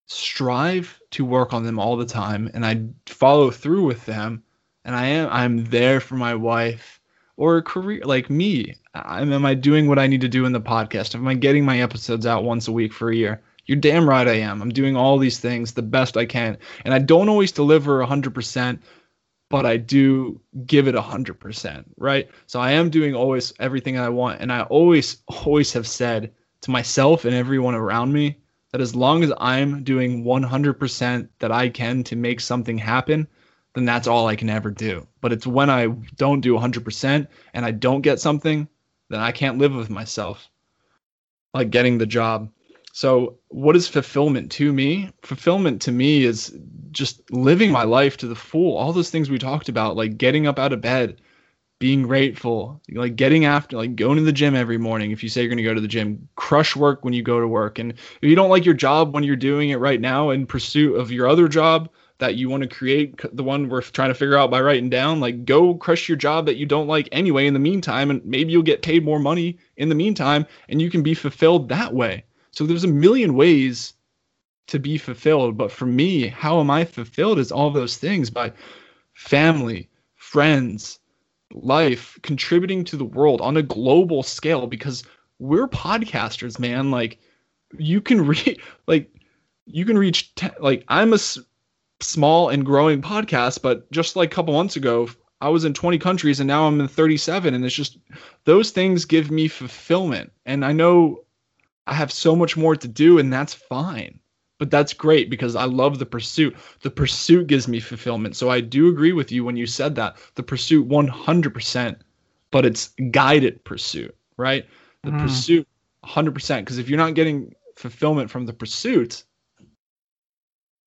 strive to work on them all the time and I follow through with them and I am I'm there for my wife or a career like me. I'm, am I doing what I need to do in the podcast? Am I getting my episodes out once a week for a year? You're damn right I am. I'm doing all these things the best I can. And I don't always deliver 100%, but I do give it 100%, right? So I am doing always everything I want. And I always, always have said to myself and everyone around me, that as long as I'm doing 100% that I can to make something happen, then that's all I can ever do. But it's when I don't do 100% and I don't get something, then I can't live with myself. Like getting the job. So, what is fulfillment to me? Fulfillment to me is just living my life to the full. All those things we talked about, like getting up out of bed, being grateful, like getting after, like going to the gym every morning. If you say you're going to go to the gym, crush work when you go to work. And if you don't like your job when you're doing it right now in pursuit of your other job that you want to create, the one we're trying to figure out by writing down, like go crush your job that you don't like anyway in the meantime. And maybe you'll get paid more money in the meantime and you can be fulfilled that way. So there's a million ways to be fulfilled. But for me, how am I fulfilled is all those things by family, friends, life contributing to the world on a global scale because we're podcasters man. Like you can reach like you can reach like i'm a s- small and growing podcast but just like a couple months ago i was in 20 countries and now i'm in 37 and it's just those things give me fulfillment. And i know i have so much more to do and that's fine but that's great because I love the pursuit. The pursuit gives me fulfillment. So I do agree with you when you said that. The pursuit 100%, but it's guided pursuit, right? The mm. pursuit 100% because if you're not getting fulfillment from the pursuit,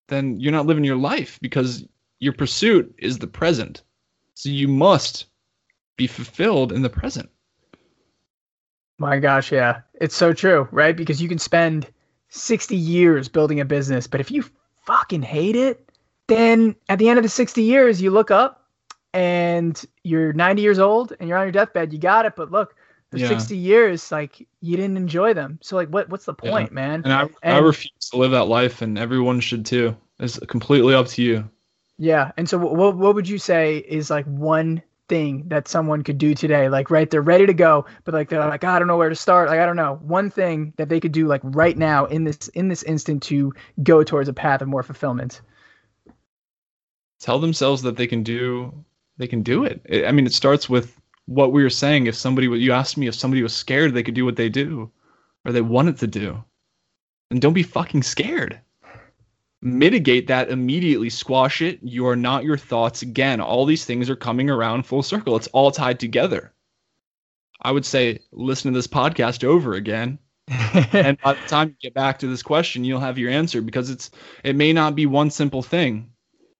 then you're not living your life because your pursuit is the present. So you must be fulfilled in the present. My gosh, yeah. It's so true, right? Because you can spend 60 years building a business, but if you fucking hate it, then at the end of the 60 years, you look up and you're 90 years old and you're on your deathbed. You got it, but look, the Yeah. 60 years like you didn't enjoy them so like what what's the Yeah. point man And I, I refuse to live that life, and everyone should too. It's completely up to you. yeah and so what, what would you say is like one thing that someone could do today like right they're ready to go but like they're like ah, i don't know where to start like i don't know one thing that they could do like right now in this in this instant to go towards a path of more fulfillment Tell themselves that they can do. They can do it. I- I mean, it starts with what we were saying. If somebody, you asked me if somebody was scared, they could do what they do, or they wanted to do, and don't be fucking scared. Mitigate that immediately. Squash it. You are not your thoughts. Again, all these things are coming around full circle. It's all tied together. I would say listen to this podcast over again and by the time you get back to this question you'll have your answer because it's it may not be one simple thing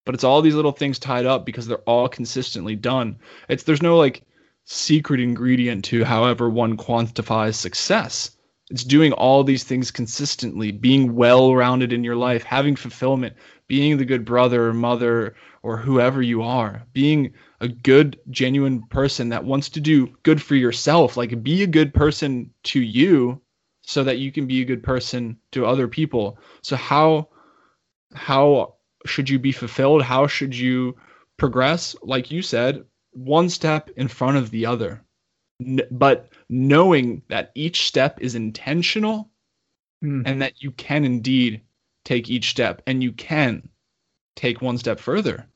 but it's all these little things tied up because they're all consistently done it's there's no like secret ingredient to however one quantifies success it's doing all these things consistently being well rounded in your life having fulfillment being the good brother or mother or whoever you are being a good genuine person that wants to do good for yourself like be a good person to you so that you can be a good person to other people. So how how should you be fulfilled? How should you progress? Like you said one step in front of the other. But knowing that each step is intentional Hmm. and that you can indeed take each step and you can take one step further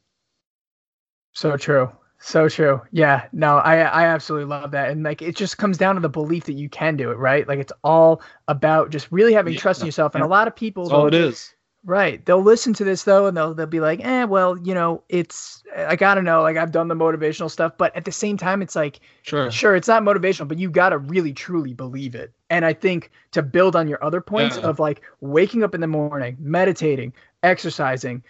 So true. So true. Yeah. No, I I absolutely love that. And like it just comes down to the belief that you can do it, right? Like it's all about just really having Yeah, trust in yourself. And a lot of people all it is Right. They'll listen to this though and they'll they'll be like, eh, well, you know, it's I gotta know, like I've done the motivational stuff, but at the same time it's like sure. sure it's not motivational but you got to really truly believe it. And i think to build on your other points Yeah. of like waking up in the morning meditating exercising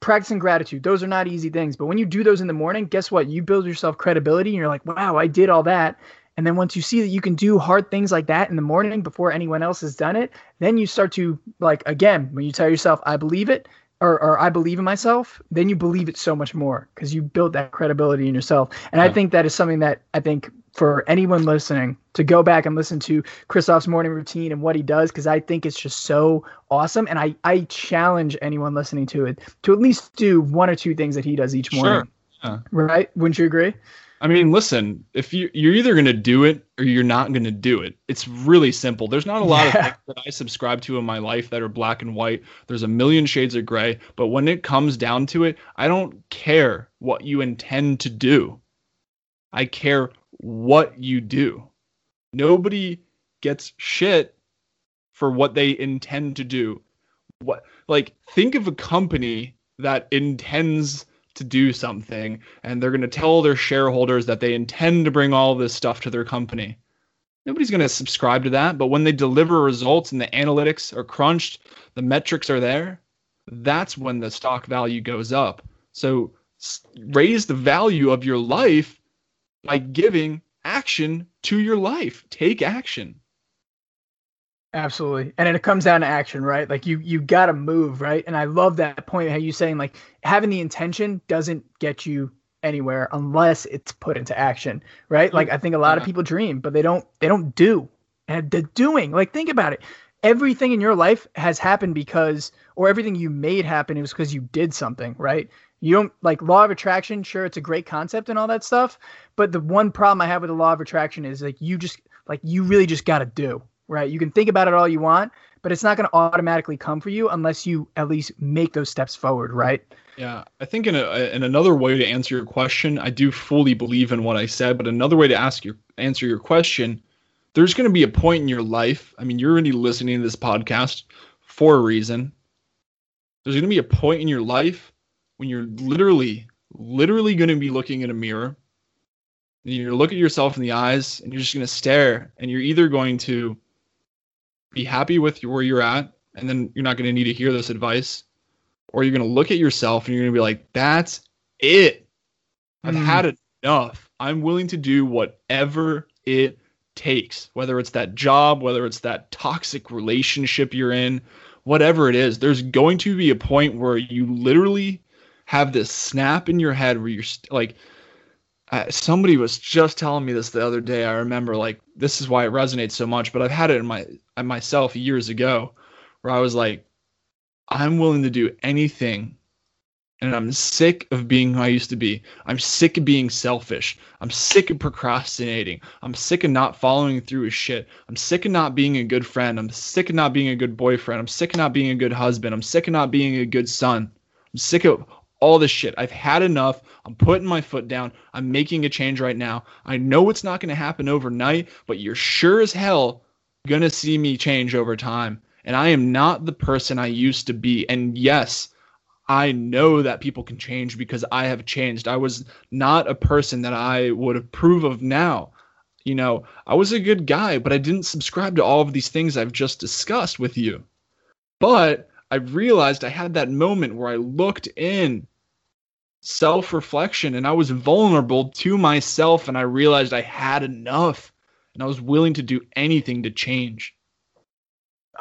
practicing gratitude those are not easy things. But when you do those in the morning guess what? You build yourself credibility and you're like wow i did all that and then once you see that you can do hard things like that in the morning before anyone else has done it then you start to like again when you tell yourself i believe it or, or I believe in myself, then you believe it so much more because you built that credibility in yourself. And I think that is something that I think for anyone listening to go back and listen to Kristof's morning routine and what he does, because I think it's just so awesome. And I, I challenge anyone listening to it to at least do one or two things that he does each morning. Sure. Yeah. Right? Wouldn't you agree? I mean, listen, if you you're either going to do it or you're not going to do it. It's really simple. There's not a lot of things that I subscribe to in my life that are black and white. There's a million shades of gray, but when it comes down to it, I don't care what you intend to do. I care what you do. Nobody gets shit for what they intend to do. What like think of a company that intends to do something and they're going to tell their shareholders that they intend to bring all this stuff to their company. Nobody's going to subscribe to that, but when they deliver results and the analytics are crunched, the metrics are there, that's when the stock value goes up. So raise the value of your life by giving action to your life. Take action. Absolutely. And it comes down to action, right? Like you you got to move, right? And I love that point how you saying like having the intention doesn't get you anywhere unless it's put into action, right? Like I think a lot of people dream, but they don't they don't do. And the doing, like think about it. Everything in your life has happened because or everything you made happen it was because you did something, right? You don't like law of attraction, sure it's a great concept and all that stuff, but the one problem I have with the law of attraction is like you just like you really just got to do, right? You can think about it all you want, but it's not going to automatically come for you unless you at least make those steps forward, right? Yeah, I think in a in another way to answer your question, I do fully believe in what I said, but another way to ask your answer your question, there's going to be a point in your life. I mean, you're already listening to this podcast for a reason. There's going to be a point in your life when you're literally, literally going to be looking in a mirror. And you're look at yourself in the eyes, and you're just going to stare, and you're either going to be happy with where you're at, and then you're not going to need to hear this advice, or you're going to look at yourself and you're going to be like, that's it. I've Mm. had enough. I'm willing to do whatever it takes, whether it's that job, whether it's that toxic relationship you're in, whatever it is. There's going to be a point where you literally have this snap in your head where you're st- like, somebody was just telling me this the other day. I remember like this is why it resonates so much, but I've had it in my myself years ago where I was like I'm willing to do anything and I'm sick of being who I used to be. I'm sick of being selfish. I'm sick of procrastinating. I'm sick of not following through with shit. I'm sick of not being a good friend. I'm sick of not being a good boyfriend. I'm sick of not being a good husband. I'm sick of not being a good son. I'm sick of all this shit. I've had enough. I'm putting my foot down. I'm making a change right now. I know it's not going to happen overnight, but you're sure as hell going to see me change over time. And I am not the person I used to be. And yes, I know that people can change because I have changed. I was not a person that I would approve of now. You know, I was a good guy, but I didn't subscribe to all of these things I've just discussed with you. But I realized I had that moment where I looked in self reflection and I was vulnerable to myself and I realized I had enough and I was willing to do anything to change.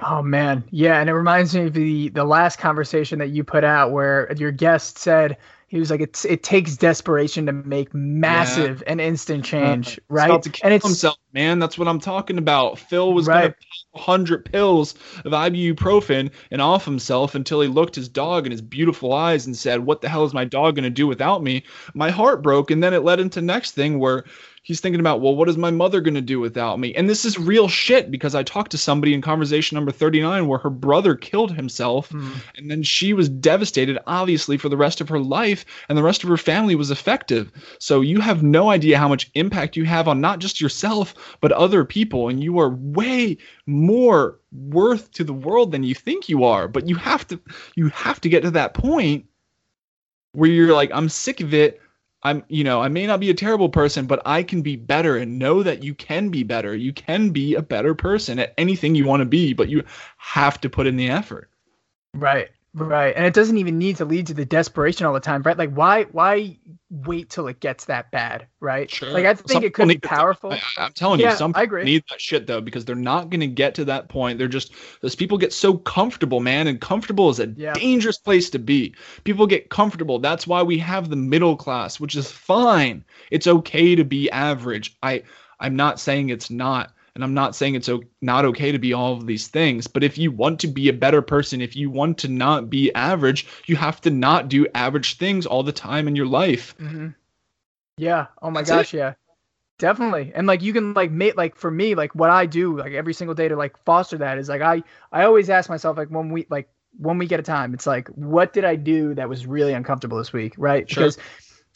Oh man, yeah, and it reminds me of the the last conversation that you put out where your guest said he was like it's it takes desperation to make massive yeah. and instant change, uh, right? To and it's himself, man. That's what I'm talking about. Phil was right. gonna hundred pills of ibuprofen and off himself until he looked his dog in his beautiful eyes and said, "What the hell is my dog gonna do without me?" My heart broke, and then it led into next thing where he's thinking about, well, what is my mother going to do without me? And this is real shit because I talked to somebody in conversation number 39 where her brother killed himself mm. and then she was devastated, obviously, for the rest of her life and the rest of her family was effective. So you have no idea how much impact you have on not just yourself, but other people. And you are way more worth to the world than you think you are. But you have to, you have to get to that point where you're like, I'm sick of it. I'm, you know, I may not be a terrible person, but I can be better and know that you can be better. You can be a better person at anything you want to be, but you have to put in the effort. Right. Right. And it doesn't even need to lead to the desperation all the time, right? Like why why wait till it gets that bad, right? Sure. Like I think some it could be powerful. I, am telling yeah, you, some people need that shit though, because they're not gonna get to that point. They're just those people get so comfortable, man, and comfortable is a yeah. dangerous place to be. People get comfortable. That's why we have the middle class, which is fine. It's okay to be average. I I'm not saying it's not and I'm not saying it's not okay to be all of these things, but if you want to be a better person, if you want to not be average, you have to not do average things all the time in your life. Mm-hmm. Yeah. Oh my That's gosh. It. Yeah. Definitely. And like you can like make like for me, like what I do like every single day to like foster that is like I I always ask myself like when we like one week at a time, it's like what did I do that was really uncomfortable this week, right? Sure. Because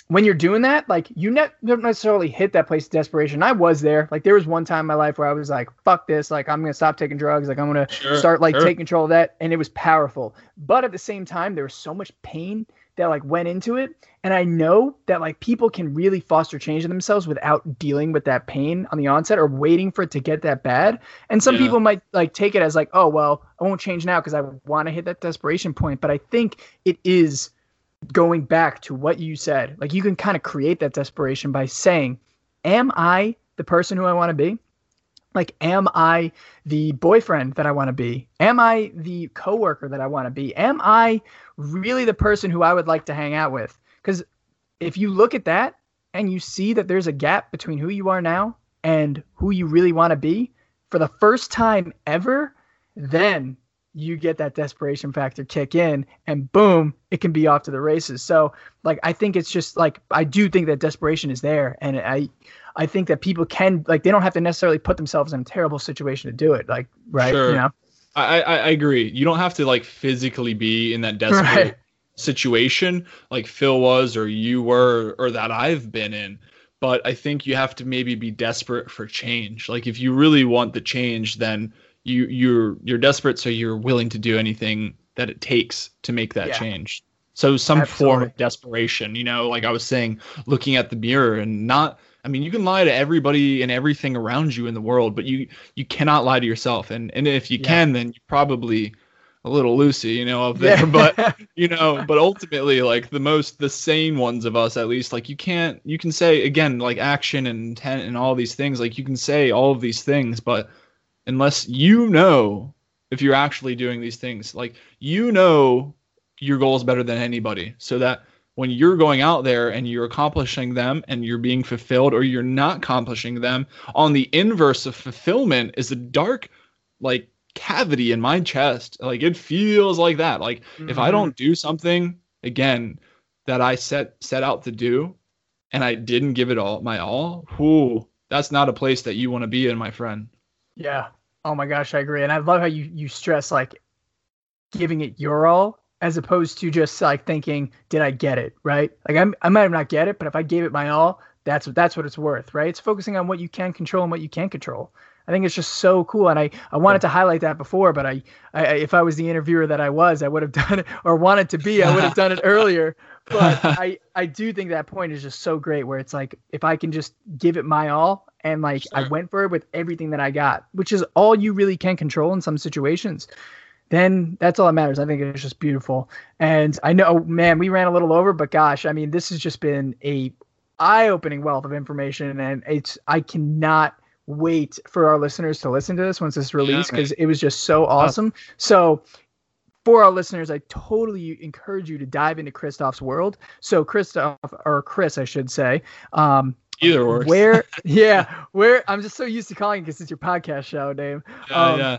when you're doing that, like you ne- don't necessarily hit that place of desperation. I was there. Like there was one time in my life where I was like, "Fuck this! Like I'm gonna stop taking drugs. Like I'm gonna sure, start like sure. taking control of that." And it was powerful. But at the same time, there was so much pain that like went into it, and I know that like people can really foster change in themselves without dealing with that pain on the onset or waiting for it to get that bad. And some yeah. people might like take it as like, "Oh well, I won't change now because I want to hit that desperation point." But I think it is going back to what you said, like you can kind of create that desperation by saying, Am I the person who I want to be? Like, am I the boyfriend that I want to be? Am I the coworker that I want to be? Am I really the person who I would like to hang out with? Because if you look at that and you see that there's a gap between who you are now and who you really want to be for the first time ever, then you get that desperation factor kick in and boom it can be off to the races so like i think it's just like i do think that desperation is there and i i think that people can like they don't have to necessarily put themselves in a terrible situation to do it like right sure. you know I, I i agree you don't have to like physically be in that desperate right. situation like phil was or you were or that i've been in but i think you have to maybe be desperate for change like if you really want the change then you you're you're desperate, so you're willing to do anything that it takes to make that yeah. change. So some Absolutely. form of desperation, you know, like I was saying, looking at the mirror and not I mean, you can lie to everybody and everything around you in the world, but you you cannot lie to yourself. And and if you yeah. can, then you're probably a little loosey, you know, up there. Yeah. but you know, but ultimately, like the most the sane ones of us, at least, like you can't you can say again, like action and intent and all these things, like you can say all of these things, but unless you know if you're actually doing these things. Like you know your goal is better than anybody. So that when you're going out there and you're accomplishing them and you're being fulfilled or you're not accomplishing them on the inverse of fulfillment is a dark like cavity in my chest like it feels like that like mm-hmm. if i don't do something again that i set set out to do and i didn't give it all my all whoo that's not a place that you want to be in my friend yeah oh my gosh i agree and i love how you you stress like giving it your all as opposed to just like thinking, did I get it right? Like I'm, I might not get it, but if I gave it my all, that's what that's what it's worth, right? It's focusing on what you can control and what you can't control. I think it's just so cool, and I, I wanted to highlight that before, but I, I if I was the interviewer that I was, I would have done it or wanted to be, I would have done it earlier. But I I do think that point is just so great, where it's like if I can just give it my all, and like sure. I went for it with everything that I got, which is all you really can control in some situations then that's all that matters. I think it's just beautiful. And I know, man, we ran a little over, but gosh, I mean, this has just been a eye-opening wealth of information, and it's I cannot wait for our listeners to listen to this once it's released because yeah, it was just so awesome. So for our listeners, I totally encourage you to dive into Kristof's world. So Kristof or Chris, I should say. Um, Either works. Where, yeah, where I'm just so used to calling it because it's your podcast show name. Yeah, um, yeah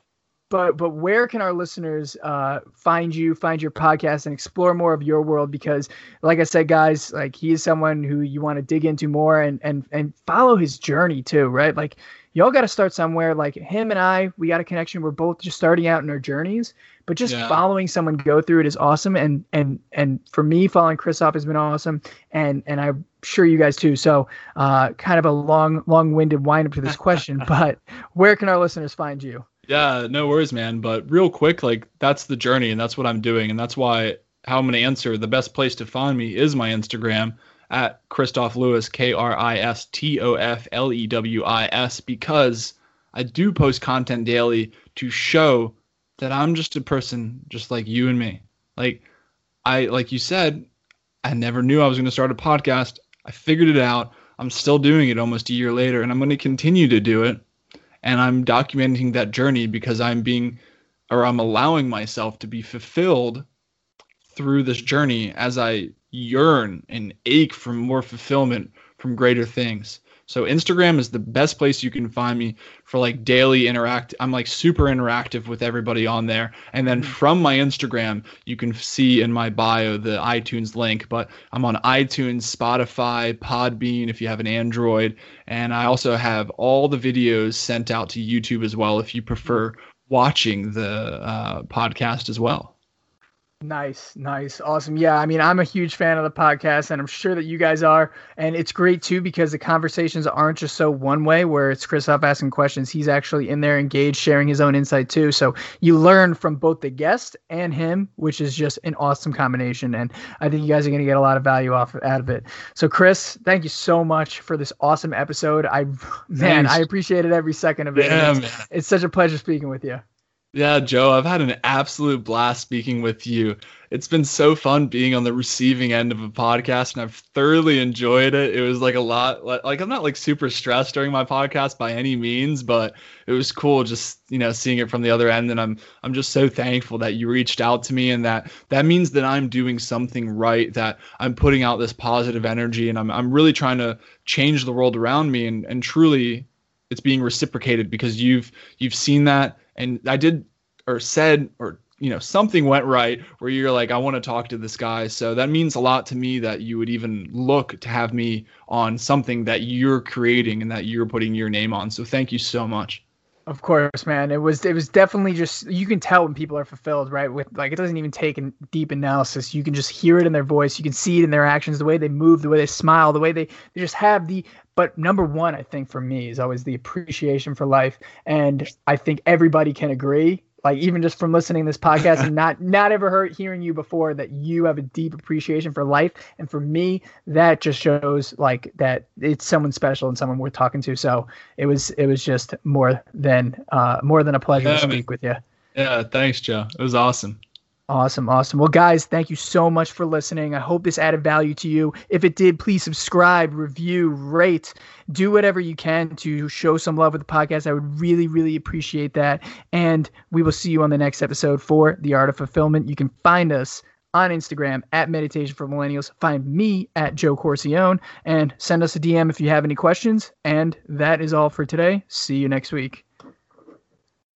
but but where can our listeners uh, find you find your podcast and explore more of your world because like i said guys like he is someone who you want to dig into more and and and follow his journey too right like y'all got to start somewhere like him and i we got a connection we're both just starting out in our journeys but just yeah. following someone go through it is awesome and and and for me following kristof has been awesome and and i'm sure you guys too so uh kind of a long long-winded wind up to this question but where can our listeners find you yeah, no worries, man. But real quick, like that's the journey, and that's what I'm doing, and that's why how I'm gonna answer. The best place to find me is my Instagram at Kristof Lewis, K R I S T O F L E W I S, because I do post content daily to show that I'm just a person just like you and me. Like I like you said, I never knew I was going to start a podcast. I figured it out. I'm still doing it almost a year later and I'm going to continue to do it and I'm documenting that journey because I'm being or I'm allowing myself to be fulfilled through this journey as I yearn and ache for more fulfillment from greater things. So Instagram is the best place you can find me for like daily interact. I'm like super interactive with everybody on there. And then mm-hmm. from my Instagram, you can see in my bio the iTunes link, but I'm on iTunes, Spotify, Podbean if you have an Android, and I also have all the videos sent out to YouTube as well if you prefer watching the uh, podcast as well. Nice, nice, awesome. Yeah, I mean, I'm a huge fan of the podcast, and I'm sure that you guys are. And it's great too because the conversations aren't just so one way, where it's Kristof asking questions. He's actually in there, engaged, sharing his own insight too. So you learn from both the guest and him, which is just an awesome combination. And I think you guys are going to get a lot of value off out of it. So, Chris, thank you so much for this awesome episode. I, man, Thanks. I appreciated every second of it. Yeah, it's, man. it's such a pleasure speaking with you. Yeah, Joe, I've had an absolute blast speaking with you. It's been so fun being on the receiving end of a podcast, and I've thoroughly enjoyed it. It was like a lot, like I'm not like super stressed during my podcast by any means, but it was cool just you know seeing it from the other end. And I'm I'm just so thankful that you reached out to me, and that that means that I'm doing something right, that I'm putting out this positive energy, and I'm I'm really trying to change the world around me, and and truly, it's being reciprocated because you've you've seen that and I did or said or you know something went right where you're like I want to talk to this guy. So that means a lot to me that you would even look to have me on something that you're creating and that you're putting your name on. So thank you so much. Of course, man. It was it was definitely just you can tell when people are fulfilled, right? With like it doesn't even take a deep analysis. You can just hear it in their voice. You can see it in their actions, the way they move, the way they smile, the way they, they just have the but number one, I think for me is always the appreciation for life. And I think everybody can agree, like even just from listening to this podcast and not not ever heard hearing you before, that you have a deep appreciation for life. And for me, that just shows like that it's someone special and someone worth talking to. So it was it was just more than uh more than a pleasure yeah, to speak with you. Yeah, thanks, Joe. It was awesome. Awesome, awesome. Well, guys, thank you so much for listening. I hope this added value to you. If it did, please subscribe, review, rate, do whatever you can to show some love with the podcast. I would really, really appreciate that. And we will see you on the next episode for The Art of Fulfillment. You can find us on Instagram at Meditation for Millennials. Find me at Joe Corcione and send us a DM if you have any questions. And that is all for today. See you next week.